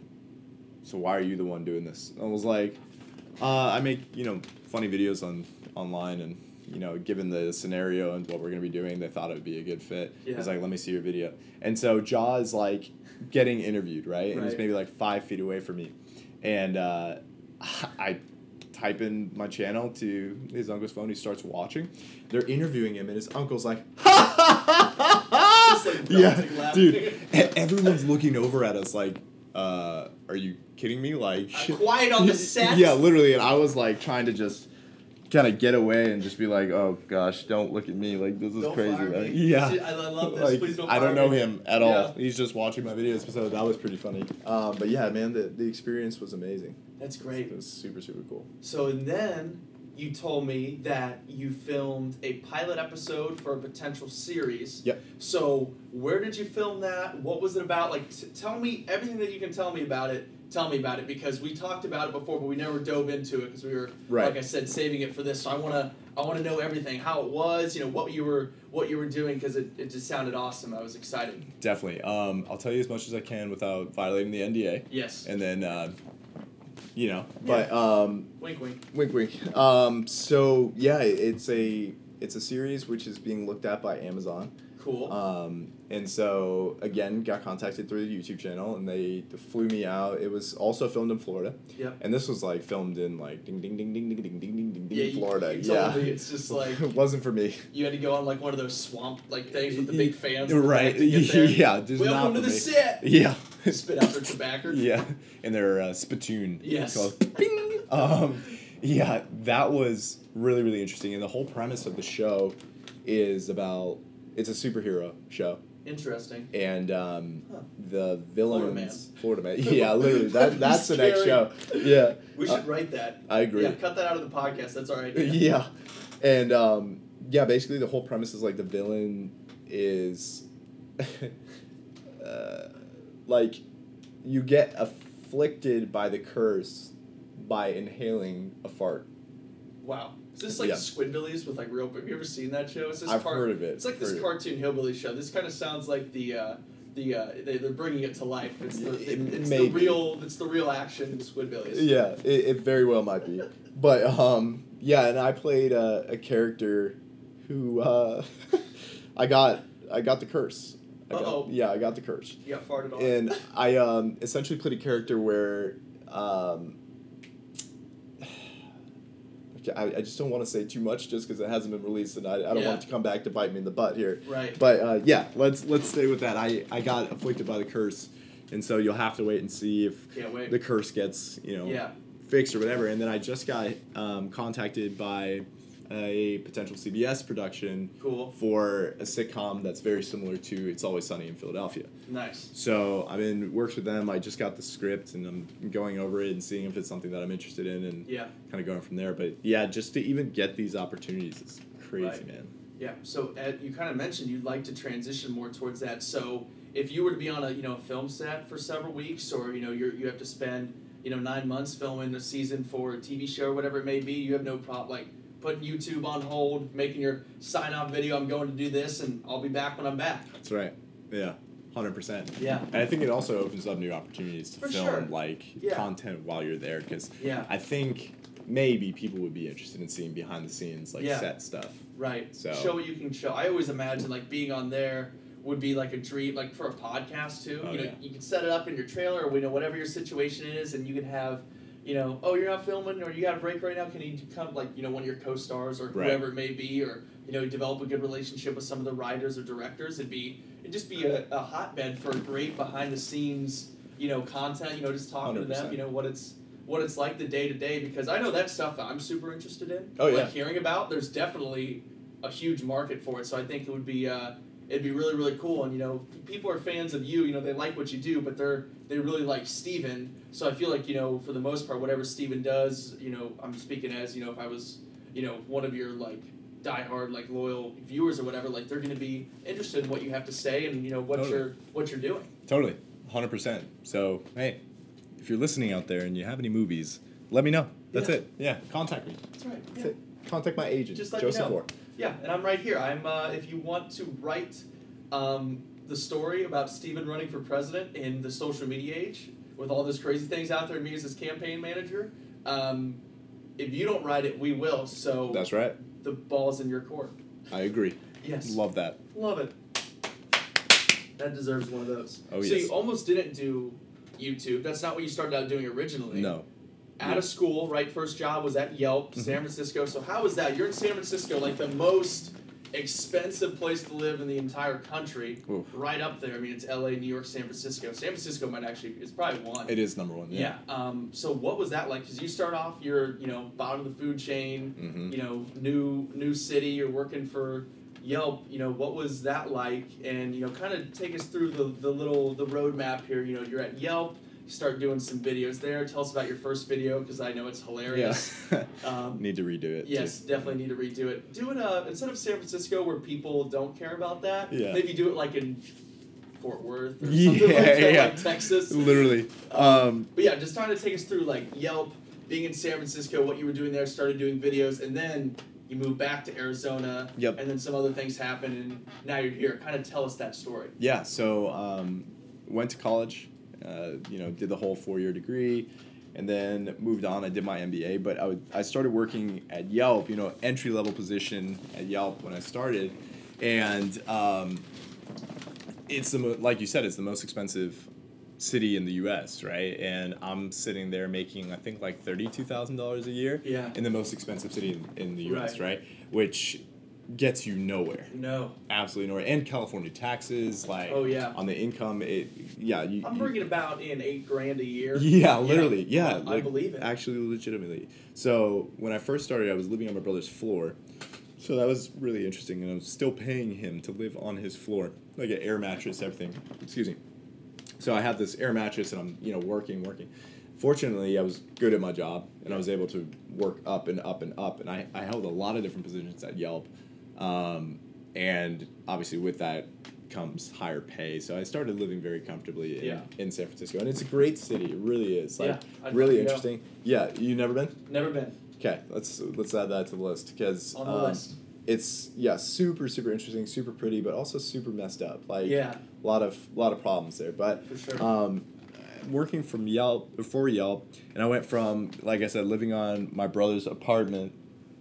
so why are you the one doing this?" And I was like, uh, "I make you know funny videos on online, and you know, given the scenario and what we're gonna be doing, they thought it would be a good fit." Yeah. He's like, "Let me see your video," and so Ja is like getting interviewed, right? And he's maybe like five feet away from me, and uh, I type in my channel to his uncle's phone. He starts watching. They're interviewing him, and his uncle's like, Just, like, yeah, dude. Everyone's looking over at us like, uh, "Are you kidding me?" Like, Uh, quiet on the set. Yeah, literally. And I was like trying to just kind of get away and just be like, "Oh gosh, don't look at me. Like this is Don't crazy." fire Like, yeah. I I love this. Like, Please don't I don't know me. him at all. Yeah. He's just watching my videos, so that was pretty funny. Um, but yeah, man, the, the experience was amazing. That's great. It was super super cool. So and then you told me that you filmed a pilot episode for a potential series. Yep. So where did you film that? What was it about? Like, t- tell me everything that you can tell me about it. Tell me about it because we talked about it before, but we never dove into it because we were, Right. like I said, saving it for this. So I wanna, I wanna know everything, how it was, you know, what you were, what you were doing because it, it just sounded awesome. I was excited. Definitely. Um, I'll tell you as much as I can without violating the NDA, Yes. and then, uh, you know, but um, Wink, wink. Wink, wink. Um, so yeah, it's a it's a series which is being looked at by Amazon. Cool. Um, and so again, got contacted through the YouTube channel, and they flew me out. It was also filmed in Florida, yep. and this was like filmed in like ding ding ding ding ding ding ding ding ding Yeah, ding you, Florida. you told yeah, me it's just like it wasn't for me. You had to go on like one of those swamp like things with the big fans. the Right? back to get there. yeah, just Welcome not to the me. set. Yeah. Spit out their tobacco. yeah, and their uh, spittoon. Yes. Called Bing. Um, yeah, that was really really interesting, and the whole premise of the show is about it's a superhero show, Interesting. and um, Huh. the Florida villains. Florida man. Yeah, literally. That that's the next show. Yeah, We Uh, should write that. I agree. Yeah, cut that out of the podcast. That's all right. yeah, and um, yeah, basically the whole premise is like the villain is, uh, like, you get afflicted by the curse by inhaling a fart. Wow. Is this like Yeah. Squidbillies with like real? Have you ever seen that show? It's this I've car- heard of it. It's like this Heard it. cartoon hillbilly show. This kind of sounds like the. Uh, the, uh, they, they're bringing it to life. It's the, It- it's maybe. the real it's the real action Squidbillies. Yeah, it, it very well might be, but um, yeah, and I played a, a character who uh, I got I got the curse. I got, Uh-oh. yeah, I got the curse. Got farted on. and I um, essentially played a character where um, I, I just don't want to say too much just because it hasn't been released and I, I don't Yeah. want it to come back to bite me in the butt here. right. But uh, yeah, let's let's stay with that. I, I got afflicted by the curse, and so you'll have to wait and see if the curse gets you know yeah. fixed or whatever. And then I just got um, contacted by a potential CBS production Cool. for a sitcom that's very similar to It's Always Sunny in Philadelphia. Nice. So I'm in works with them. I just got the script and I'm going over it and seeing if it's something that I'm interested in and Yeah. kind of going from there. But yeah, just to even get these opportunities is crazy, Right. man. Yeah. So Ed, you kind of mentioned you'd like to transition more towards that. So if you were to be on a you know a film set for several weeks, or you know you you have to spend you know nine months filming a season for a TV show or whatever it may be, you have no problem like putting YouTube on hold, making your sign off video. I'm going to do this, and I'll be back when I'm back. That's right. Yeah, hundred percent. Yeah. And I think it also opens up new opportunities to For film sure. like Yeah. content while you're there because Yeah. I think maybe people would be interested in seeing behind the scenes like Yeah. set stuff. Right. So- show what you can show. I always imagine like being on there would be like a dream, like for a podcast too. Oh, you know, yeah. you can set it up in your trailer, or you know whatever your situation is, and you can have, you know, oh you're not filming, or you got a break right now. Can you come like you know one of your co-stars or Right. whoever it may be, or you know develop a good relationship with some of the writers or directors. It'd be it'd just be a, a hotbed for great behind the scenes, you know, content. You know, just talking to them. You know what it's what it's like the day to day because I know that stuff I'm super interested in. Oh, yeah. Like hearing about, there's definitely a huge market for it. So I think it would be uh, it'd be really really cool. And you know, people are fans of you. You know, they like what you do, but they're they really like Steven. So I feel like you know, for the most part, whatever Steven does, you know, I'm speaking as you know, if I was you know one of your like diehard like loyal viewers or whatever, like they're gonna be interested in what you have to say and you know what Totally. you're what you're doing. Totally, hundred percent. So hey, if you're listening out there and you have any movies, let me know. That's Yeah. it. Yeah, contact me. That's right. That's it. Contact my agent, Just let me Joseph know. Orr. Yeah, and I'm right here. I'm uh, if you want to write um, the story about Steven running for president in the social media age with all those crazy things out there, and me as his campaign manager. Um, if you don't write it, we will. So That's right. the ball's in your court. I agree. Yes, Love that. love it. That deserves one of those. Oh, so yes. you almost didn't do YouTube. That's not what you started out doing originally. No. Out Yeah. of school, right? First job was at Yelp, San Francisco. So how was that? You're in San Francisco, like the most expensive place to live in the entire country. Oof. Right up there. I mean, it's LA, New York, San Francisco. San Francisco might actually it's probably one. It is number one. yeah. Um, so what was that like? Because you start off, you're you know bottom of the food chain. Mhm. You know, new new city. You're working for Yelp. You know, what was that like? And you know, kind of take us through the the little the roadmap here. You know, you're at Yelp. Start doing some videos there. Tell us about your first video because I know it's hilarious. Yeah. Um, Need to redo it. Yes, too. definitely need to redo it. Do it uh, instead of San Francisco where people don't care about that. Yeah. Maybe do it like in Fort Worth or Yeah, something like that, yeah. like Texas. Literally. Um, But yeah, just trying to take us through like Yelp, being in San Francisco, what you were doing there, started doing videos, and then you moved back to Arizona. Yep. And then some other things happened, and now you're here. Kind of tell us that story. yeah. So um, went to college. Uh, you know, did the whole four year degree, and then moved on. I did my MBA, but I would, I started working at Yelp. You know, entry level position at Yelp when I started, and um, it's the mo- like you said, it's the most expensive city in the U.S. Right, and I'm sitting there making I think like thirty two thousand dollars a year. Yeah. In the most expensive city in, in the U.S. Right. Right. which gets you nowhere. No. Absolutely nowhere. And California taxes, like Oh, yeah. on the income, it yeah you. I'm you- bringing about in eight grand a year. yeah, literally, yeah. I like, believe it. Actually, legitimately. So when I first started, I was living on my brother's floor. So that was really interesting, and I was still paying him to live on his floor, like an air mattress, everything. Excuse me. So I had this air mattress, and I'm you know working, working. Fortunately, I was good at my job, and I was able to work up and up and up, and I, I held a lot of different positions at Yelp, um, and obviously with that comes higher pay. So I started living very comfortably in, Yeah. in San Francisco, and it's a great city. It really is. Like Yeah, really to go. interesting. Yeah, you never been? Never been Okay, let's let's add that to the list because on the um, list. it's yeah super super interesting, super pretty, but also super messed up. Like Yeah. a lot of a lot of problems there. But For sure. um, working from Yelp before Yelp, and I went from like I said, living on my brother's apartment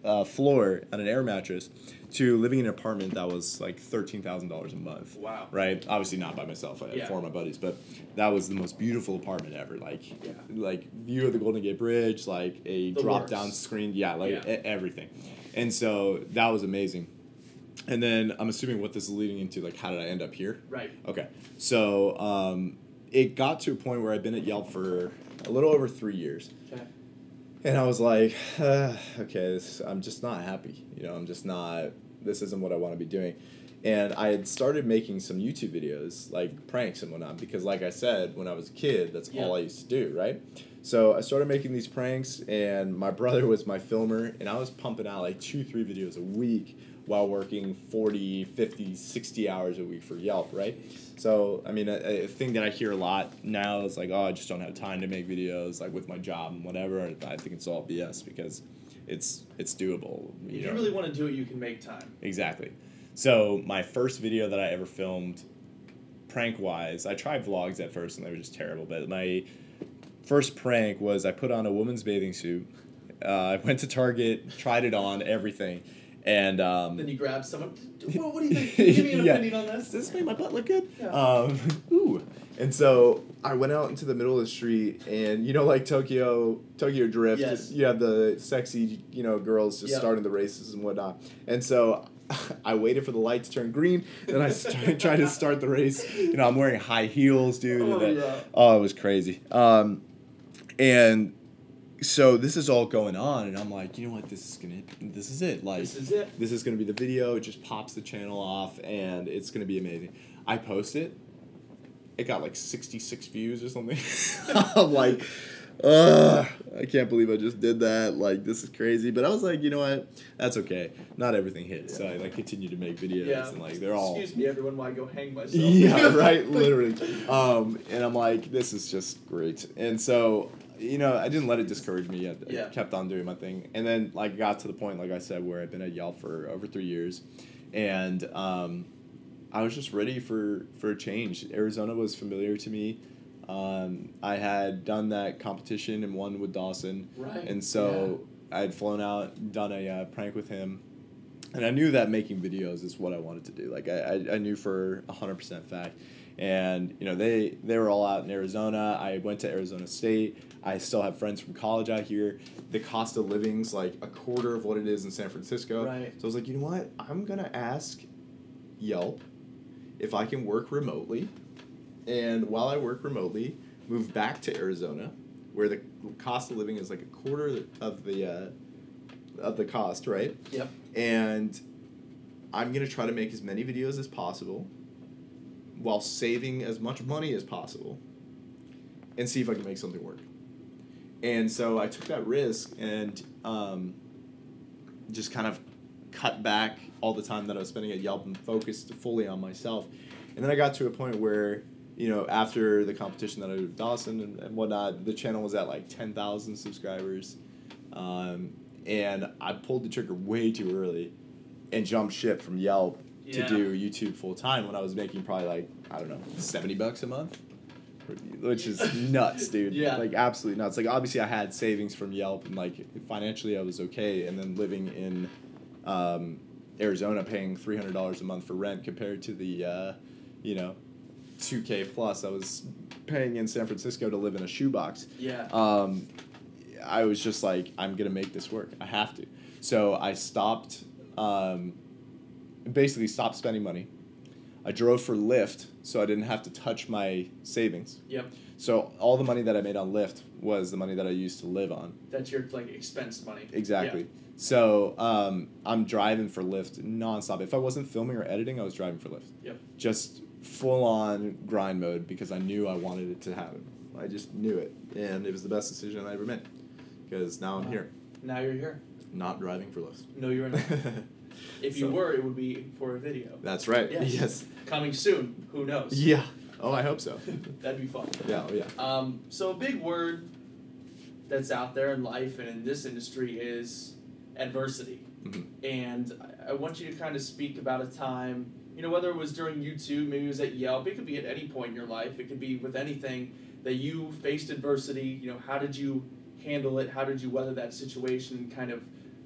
uh, floor on an air mattress to living in an apartment that was like thirteen thousand dollars a month. Wow. Right, obviously not by myself. I had Yeah. four of my buddies, but that was the most beautiful apartment ever. Like, Yeah. like view of the Golden Gate Bridge, like a The drop works. down screen, yeah, like Yeah. everything, and so that was amazing. And then I'm assuming what this is leading into, like, how did I end up here? Right. Okay, so um, it got to a point where I've been at Yelp for a little over three years, Okay. And I was like, uh, okay, this, I'm just not happy. You know, I'm just not. This isn't what I want to be doing. And I had started making some YouTube videos, like pranks and whatnot, because, like I said, when I was a kid, that's Yeah. all I used to do, right? So I started making these pranks, and my brother was my filmer, and I was pumping out like two, three videos a week while working 40, 50, 60 hours a week for Yelp, right? So, I mean, a, a thing that I hear a lot now is like, oh, I just don't have time to make videos, like with my job and whatever. And I think it's all BS because it's it's doable. If you know? really want to do it, you can make time. Exactly. So my first video that I ever filmed, prank wise, I tried vlogs at first and they were just terrible. But my first prank was I put on a woman's bathing suit. Uh, I went to Target, tried it on, everything, and um, Then you grab someone. Well, what do you think? Give me an Yeah. opinion on this. does this? make my butt look good? Yeah. Um, ooh. And so I went out into the middle of the street, and you know, like Tokyo, Tokyo Drift. Yes. You have the sexy, you know, girls just Yep. starting the races and whatnot. And so I waited for the light to turn green, then I started, tried to start the race. You know, I'm wearing high heels, dude. Oh, yeah. oh, it was crazy. Um, and so this is all going on, and I'm like, you know what? This is gonna, this is it. Like, This is it. this is gonna be the video. It just pops the channel off, and it's gonna be amazing. I post it. It got like 66 views or something. I'm like, ugh, I can't believe I just did that. Like, this is crazy. But I was like, you know what? That's okay. Not everything hits. So I like continue to make videos, Yeah. and like they're all. Excuse me, everyone, while I go hang myself. Yeah, right, literally. Um, and I'm like, this is just great. And so, you know, I didn't let it discourage me. I, Yeah. I kept on doing my thing. And then, like, got to the point, like I said, where I've been at Yelp for over three years. And um, I was just ready for, for a change. Arizona was familiar to me. Um, I had done that competition and won with Dawson. Right. And so I had flown out, done a uh, prank with him, and I knew that making videos is what I wanted to do. Like I, I, I knew for hundred percent fact. And you know they they were all out in Arizona. I went to Arizona State. I still have friends from college out here. The cost of living's like a quarter of what it is in San Francisco. Right. So I was like, you know what? I'm gonna ask Yelp if I can work remotely, and while I work remotely, move back to Arizona, where the cost of living is like a quarter of the uh, of the cost, right? Yep. And I'm gonna try to make as many videos as possible, while saving as much money as possible, and see if I can make something work. And so I took that risk and um, just kind of cut back all the time that I was spending at Yelp and focused fully on myself. And then I got to a point where, you know, after the competition that I did with Dawson and, and whatnot, the channel was at like 10,000 subscribers. Um, and I pulled the trigger way too early and jumped ship from Yelp Yeah. to do YouTube full time when I was making probably like, I don't know, 70 bucks a month. Which is nuts, dude. Yeah. Like absolutely nuts. Like obviously I had savings from Yelp and like financially I was okay and then living in um, Arizona paying three hundred dollars a month for rent compared to the uh, you know, two K plus I was paying in San Francisco to live in a shoebox. Yeah. Um, I was just like, I'm gonna make this work. I have to. So I stopped, um, basically stopped spending money. I drove for Lyft, so I didn't have to touch my savings. Yep. So all the money that I made on Lyft was the money that I used to live on. That's your like expense money. Exactly. So um, I'm driving for Lyft nonstop. If I wasn't filming or editing, I was driving for Lyft. Yep. Just full on grind mode because I knew I wanted it to happen. I just knew it, and it was the best decision I ever made. Because now I'm Wow. here, Now you're here. not driving for Lyft. No, you're not. If you So- were, it would be for a video. That's right. Yes. Yes. Coming soon. Who knows? Yeah. Oh, I hope so. That'd be fun. Yeah. Oh, yeah. Um, so a big word that's out there in life and in this industry is adversity. Mhm. And I, I want you to kind of speak about a time, you know, whether it was during YouTube, maybe it was at Yelp, it could be at any point in your life, it could be with anything that you faced adversity. You know, how did you handle it? How did you weather that situation and kind of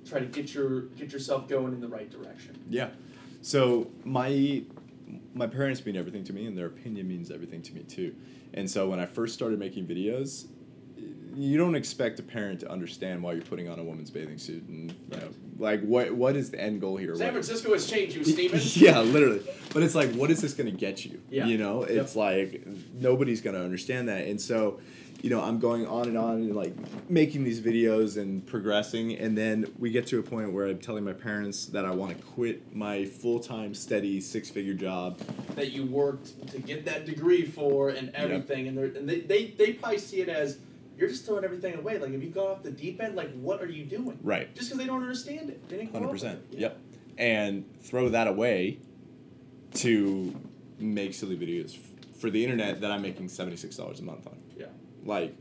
try to get your get yourself going in the right direction? Yeah. So my my parents mean everything to me, and their opinion means everything to me too. And so when I first started making videos, you don't expect a parent to understand why you're putting on a woman's bathing suit, and you know, like what what is the end goal here? San Francisco has changed you, Steven. yeah, literally. But it's like, what is this going to get you? Yeah. You know, it's like nobody's going to understand that. And so, you know, I'm going on and on and like making these videos and progressing. And then we get to a point where I'm telling my parents that I want to quit my full time, steady, six figure job. that you worked to get that degree for and everything, and, they're, and they, they, they probably see it as you're just throwing everything away. Like, if you go off the deep end, like, what are you doing? Right. Just because they don't understand it. They didn't grow Hundred with percent. it. Yep. and throw that away to make silly videos f- for the internet that I'm making seventy six dollars a month on. Like,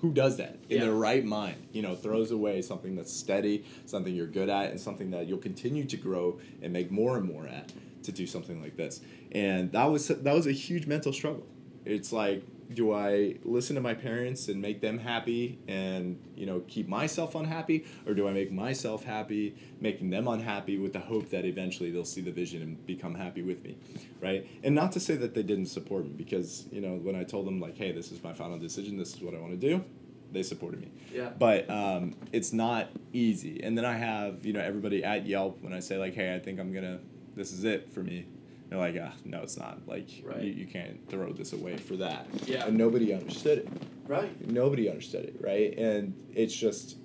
who does that in Yeah. their right mind? You know, throws away something that's steady, something you're good at, and something that you'll continue to grow and make more and more at to do something like this. And that was that was a huge mental struggle. It's like, do I listen to my parents and make them happy and you know keep myself unhappy, or do I make myself happy, making them unhappy with the hope that eventually they'll see the vision and become happy with me, right? And not to say that they didn't support me because you know when I told them like, hey, this is my final decision, this is what I want to do, they supported me. Yeah. But um, it's not easy. And then I have you know everybody at Yelp when I say like, hey, I think I'm gonna, this is it for me. They're like, ah, no, it's not. Like, Right. you, you can't throw this away for that. Yeah. And nobody understood it. Right. Nobody understood it, right? And it's just,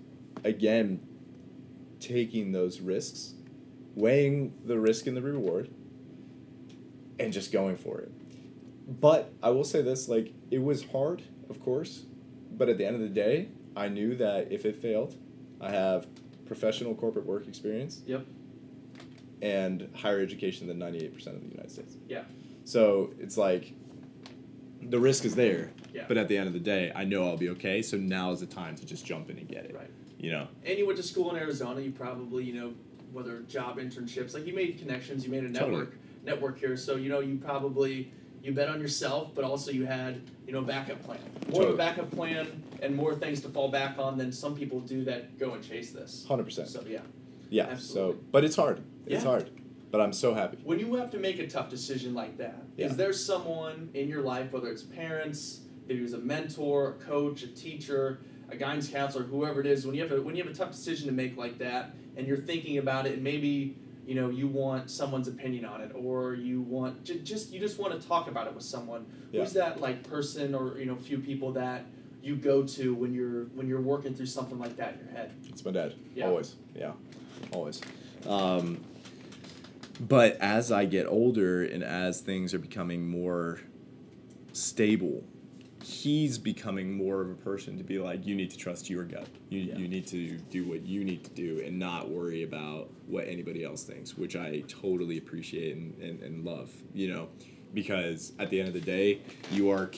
again, taking those risks, weighing the risk and the reward, and just going for it. But I will say this like, it was hard, of course, but at the end of the day, I knew that if it failed, I have professional corporate work experience Yep. And higher education than 98% of the United States. Yeah. So it's like the risk is there, Yeah. but at the end of the day, I know I'll be okay. So now is the time to just jump in and get it. Right. You know, And you went to school in Arizona. You probably, you know, whether job internships, like you made connections, you made a network Totally. network here. So you know, you probably you bet on yourself, but also you had you know backup plan. More of a backup plan and more things to fall back on than some people do that go and chase this. hundred percent. So yeah, Yeah. absolutely. So, but it's hard. It's Yeah. hard. But I'm so happy. when you have to make a tough decision like that, is Yeah. there someone in your life, whether it's parents, maybe it was a mentor, a coach, a teacher, a guidance counselor, whoever it is, when you have a when you have a tough decision to make like that, and you're thinking about it, and maybe you know you want someone's opinion on it, or you want j- just you just want to talk about it with someone. Yeah. Who's that like person, or you know, few people that you go to when you're when you're working through something like that in your head? It's my dad. Yeah. Always. Yeah. Always. Um, but as I get older and as things are becoming more stable, he's becoming more of a person to be like, you need to trust your gut. You, Yeah. you need to do what you need to do and not worry about what anybody else thinks, which I totally appreciate and, and, and love, you know, because at the end of the day, you are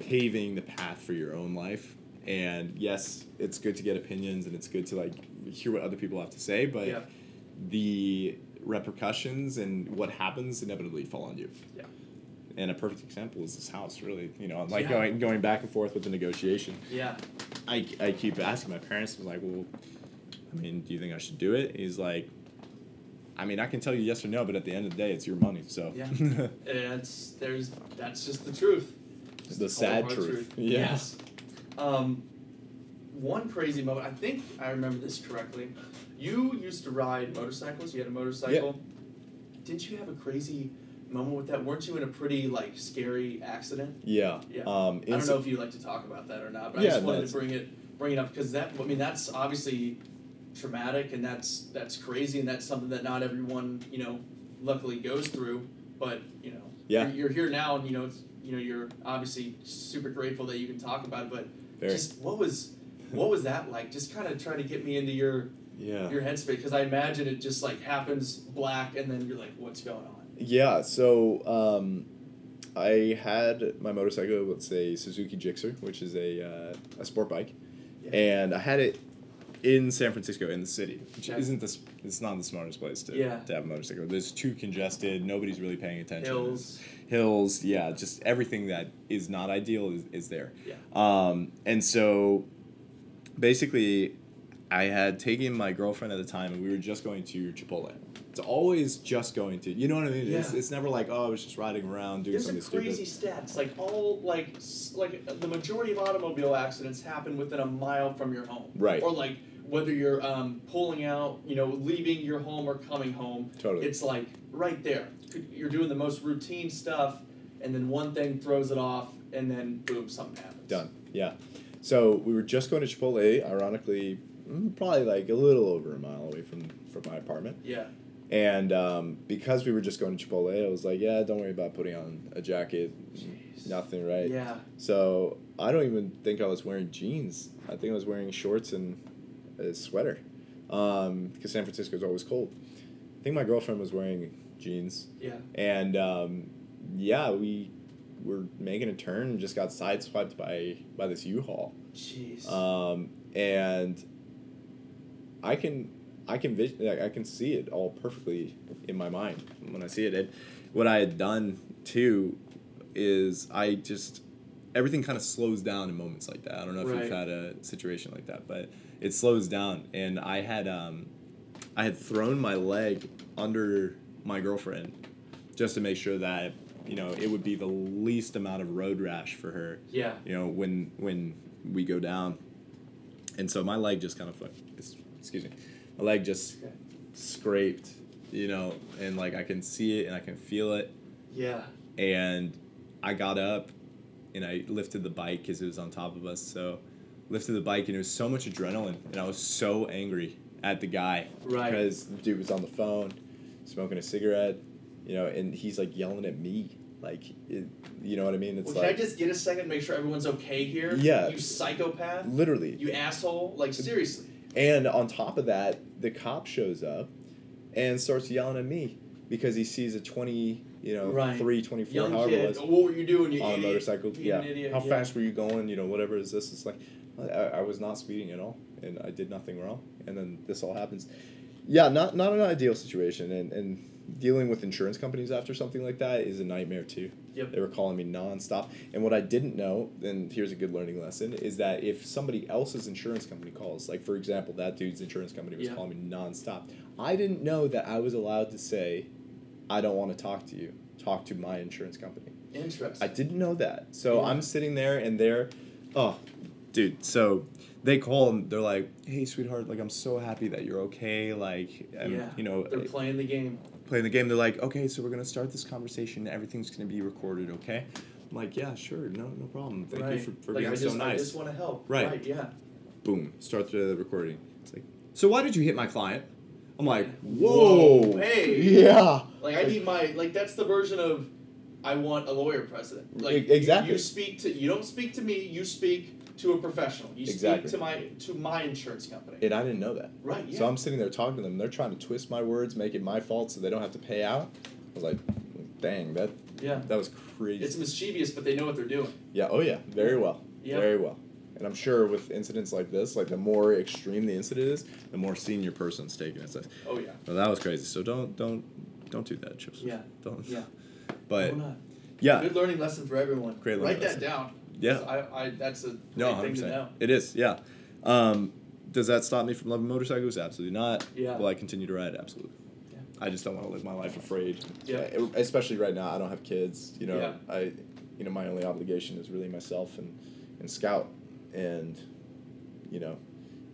paving the path for your own life. And yes, it's good to get opinions and it's good to like hear what other people have to say, but Yeah. the repercussions and what happens inevitably fall on you. Yeah. And a perfect example is this house, really. You know, like Yeah. going going back and forth with the negotiation. Yeah. I, I keep asking my parents, I'm like, well, I mean, do you think I should do it? He's like, I mean, I can tell you yes or no, but at the end of the day, it's your money. So, Yeah. And it's there's that's just the truth. Just The cold, sad hard truth. Yeah. Yes. Um, one crazy moment. I think I remember this correctly. You used to ride motorcycles. You had a motorcycle. Didn't you have a crazy moment with that? Weren't you in a pretty like scary accident? yeah. Yeah. Um, I don't know if you'd like to talk about that or not, but I just wanted to bring it bring it up because that I mean that's obviously traumatic and that's that's crazy and that's something that not everyone you know luckily goes through. But you know, Yeah. you're, you're here now and you know it's, you know you're obviously super grateful that you can talk about it. But Very. just what was what was that like? Just kind of try to get me into your yeah. your headspace because I imagine it just like happens black and then you're like, what's going on? Yeah, so um, I had my motorcycle Let's say Suzuki Gixxer, which is a, uh, a sport bike, Yeah. and I had it in San Francisco in the city, which Yeah. isn't this. It's not the smartest place to, Yeah. to have a motorcycle. There's too congested. Nobody's really paying attention. Hills. hills, yeah, just everything that is not ideal is, is there. Yeah. Um, and so basically, I had taken my girlfriend at the time, and we were just going to Chipotle. It's always just going to, you know what I mean? It's, Yeah. it's never like, oh, I was just riding around doing There's something some crazy stupid. stats. Like all like s- like the majority of automobile accidents happen within a mile from your home. Right. Or like whether you're um, pulling out, you know, leaving your home or coming home. Totally. It's like right there. You're doing the most routine stuff, and then one thing throws it off, and then boom, something happens. Done. Yeah. So we were just going to Chipotle, ironically, mm, probably like a little over a mile away from, from my apartment. Yeah. And um, because we were just going to Chipotle, I was like, yeah, don't worry about putting on a jacket. Jeez. Nothing, right? Yeah. So I don't even think I was wearing jeans. I think I was wearing shorts and a sweater, because San Francisco is always cold. I think my girlfriend was wearing jeans, Yeah. and um, yeah, we were making a turn and just got sideswiped by by this U-Haul. Jeez. um, and I can I can vis- like, I can see it all perfectly in my mind when I see it. And what I had done too is I just everything kind of slows down in moments like that. I don't know if Right. you've had a situation like that, but it slows down. And I had um, I had thrown my leg under my girlfriend just to make sure that you know it would be the least amount of road rash for her yeah. you know when when we go down and so my leg just kind of excuse me my leg just Okay. scraped you know and like i can see it and i can feel it Yeah. and i got up and i lifted the bike because it was on top of us so lifted the bike and it was so much adrenaline and i was so angry at the guy Right. because the dude was on the phone smoking a cigarette you know and he's like yelling at me like it, you know what i mean it's Well, can like I just get a second to make sure everyone's okay here? Yeah. You psychopath. literally You asshole. Like seriously. And on top of that, the cop shows up and starts yelling at me because he sees a 20, you know, Right. 3, 24, Young however kid. it was, What were you doing? You on a motorcycle. Yeah. idiot, How yeah. fast were you going? You know, whatever is this? It's like, I, I was not speeding at all and I did nothing wrong. And then this all happens. Yeah, not, not an ideal situation. And, and dealing with insurance companies after something like that is a nightmare too. Yep. They were calling me nonstop. And what I didn't know, and here's a good learning lesson, is that if somebody else's insurance company calls, like for example, that dude's insurance company was Yeah. calling me nonstop, I didn't know that I was allowed to say, I don't want to talk to you. Talk to my insurance company. Interesting. I didn't know that. So Yeah. I'm sitting there and they're, oh, dude. So they call and they're like, hey, sweetheart, like I'm so happy that you're okay. Like, I'm, yeah. you know, They're uh, playing the game. Playing the game. They're like, okay, so we're gonna start this conversation. Everything's gonna be recorded, okay? I'm like, yeah, sure, no, no problem. Thank right. you for, for like, being I so just, I just want to help. Right. Right. Yeah. Boom, start the recording. It's like, so why did you hit my client? I'm like, Whoa, whoa, hey. yeah, Like I need my like that's the version of I want a lawyer president. Like exactly. You, you speak to you don't speak to me. You speak to a professional. You Exactly. speak to my to my insurance company. and I didn't know that. right. Yeah. So I'm sitting there talking to them. They're trying to twist my words, make it my fault, so they don't have to pay out. I was like, dang, that yeah. that was crazy. It's mischievous, but they know what they're doing. Yeah. Oh yeah. Very well. Yeah. Very well. And I'm sure with incidents like this, like the more extreme the incident is, the more senior person's taking it. So Oh yeah. well, that was crazy. So don't don't don't do that, Joseph. Yeah. Don't. Yeah. But yeah. Good learning lesson for everyone. Great Write learning that down. Yeah. I, I that's a No, thing hundred to know. It is. Yeah. Um, does that stop me from loving motorcycles? Absolutely not. Yeah. Will I continue to ride? Absolutely. Yeah. I just don't want to live my life afraid. Yeah. Uh, Especially right now, I don't have kids. You know, Yeah. I, you know, my only obligation is really myself and, and Scout, and, you know,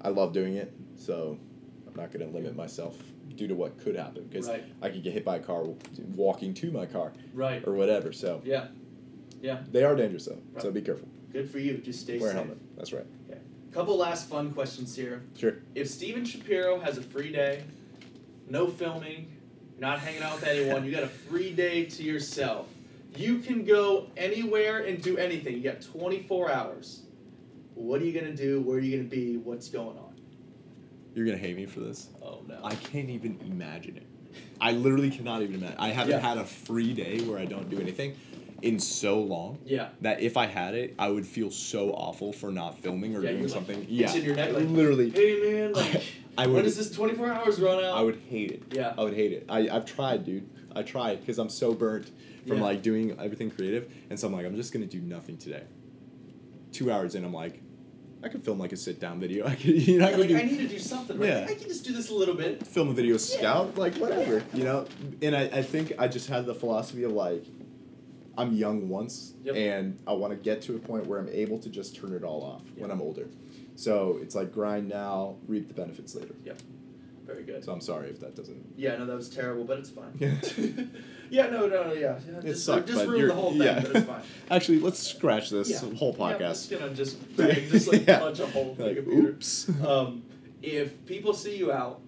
I love doing it. So, I'm not going to limit myself due to what could happen because Right. I could get hit by a car walking to my car Right. or whatever. So Yeah. Yeah. they are dangerous though. So be careful. Good for you. Just stay Wear a safe. helmet. That's right. A couple last fun questions here. Sure. If Steven Schapiro has a free day, no filming, not hanging out with anyone, you got a free day to yourself. You can go anywhere and do anything. You got 24 hours. What are you gonna do? Where are you gonna be? What's going on? You're gonna hate me for this. Oh no. I can't even imagine it. I literally cannot even imagine. I haven't Yeah. had a free day where I don't do anything in so long yeah. that if I had it, I would feel so awful for not filming or Yeah, doing like something. itching yeah, your neck, like, literally, Hey man, like I when would. does this 24 hours run out? I would hate it. Yeah. I would hate it. I I've tried, dude. I tried because I'm so burnt from Yeah. like doing everything creative, and so I'm like, I'm just gonna do nothing today. Two hours in, I'm like, I could film like a sit down video. I could, you know, I could like do I need to do something. Right? Yeah. I can just do this a little bit. film a video scout, like whatever, you know. And I, I think I just had the philosophy of like, I'm young once, Yep. and I want to get to a point where I'm able to just turn it all off when I'm older. So it's like grind now, reap the benefits later. Yep. Very good. So I'm sorry if that doesn't. Yeah, no, that was terrible, but it's fine. Yeah. yeah, no, no, no, yeah. yeah It just sucked, just ruined the whole thing, yeah. but it's fine. Actually, let's scratch this Yeah. whole Yeah, I'm podcast. just gonna just bang, just like Yeah. punch a hole in the computer. oops. Um, if people see you out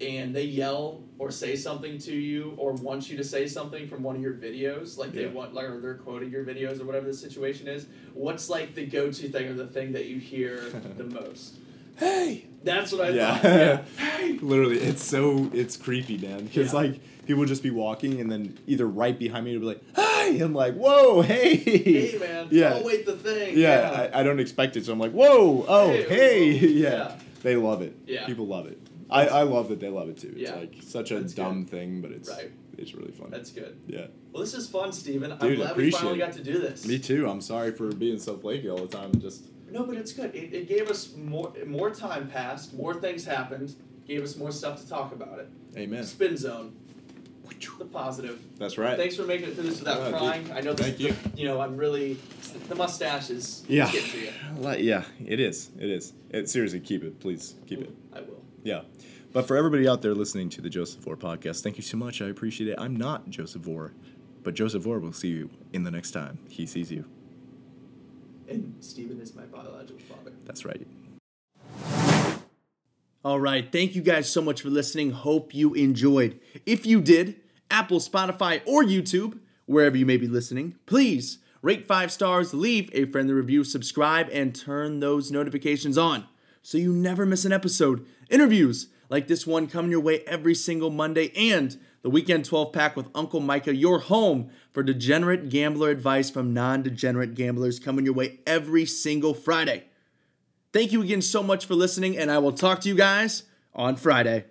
and they yell or say something to you or want you to say something from one of your videos, like they Yeah. want, like or they're quoting your videos or whatever the situation is, what's like the go-to thing or the thing that you hear the most? hey. That's what I Yeah. thought. Yeah. Hey. Literally, it's so it's creepy, man. Because Yeah. like people would just be walking, and then either right behind me would be like, "Hey!" I'm like, "Whoa, hey!" Hey man. Yeah. Oh wait, the thing. Yeah, I, I don't expect it, so I'm like, "Whoa, oh, Hey, hey!" yeah. yeah. they love it. Yeah. people love it. I, I love that they love it too. It's Yeah. like such a That's dumb thing, but it's Right. it's really fun. That's good. yeah. Well, this is fun, Steven. I'm Dude, glad we appreciate finally it. got to do this. Me too. I'm sorry for being so flaky all the time. Just No, but it's good. It, it gave us more more time passed, more things happened, gave us more stuff to talk about it. amen. Spin zone. The positive. That's right. Thanks for making it through this without Yeah, dude. crying. I know this Thank is you. The, you know, I'm really the mustache is Yeah. to you. Yeah, it is. It is. It, seriously, keep it, please. Keep it. I will. Yeah. But for everybody out there listening to the Joseph Vore podcast, thank you so much. I appreciate it. I'm not Joseph Vore, but Joseph Vore will see you in the next time he sees you. And Steven is my biological father. That's right. All right. Thank you guys so much for listening. Hope you enjoyed. If you did, Apple, Spotify, or YouTube, wherever you may be listening, please rate five stars, leave a friendly review, subscribe, and turn those notifications on so you never miss an episode. Interviews like this one coming your way every single Monday, and the Weekend 12 pack with Uncle Micah, your home for degenerate gambler advice from non degenerate gamblers coming your way every single Friday. Thank you again so much for listening, and I will talk to you guys on Friday.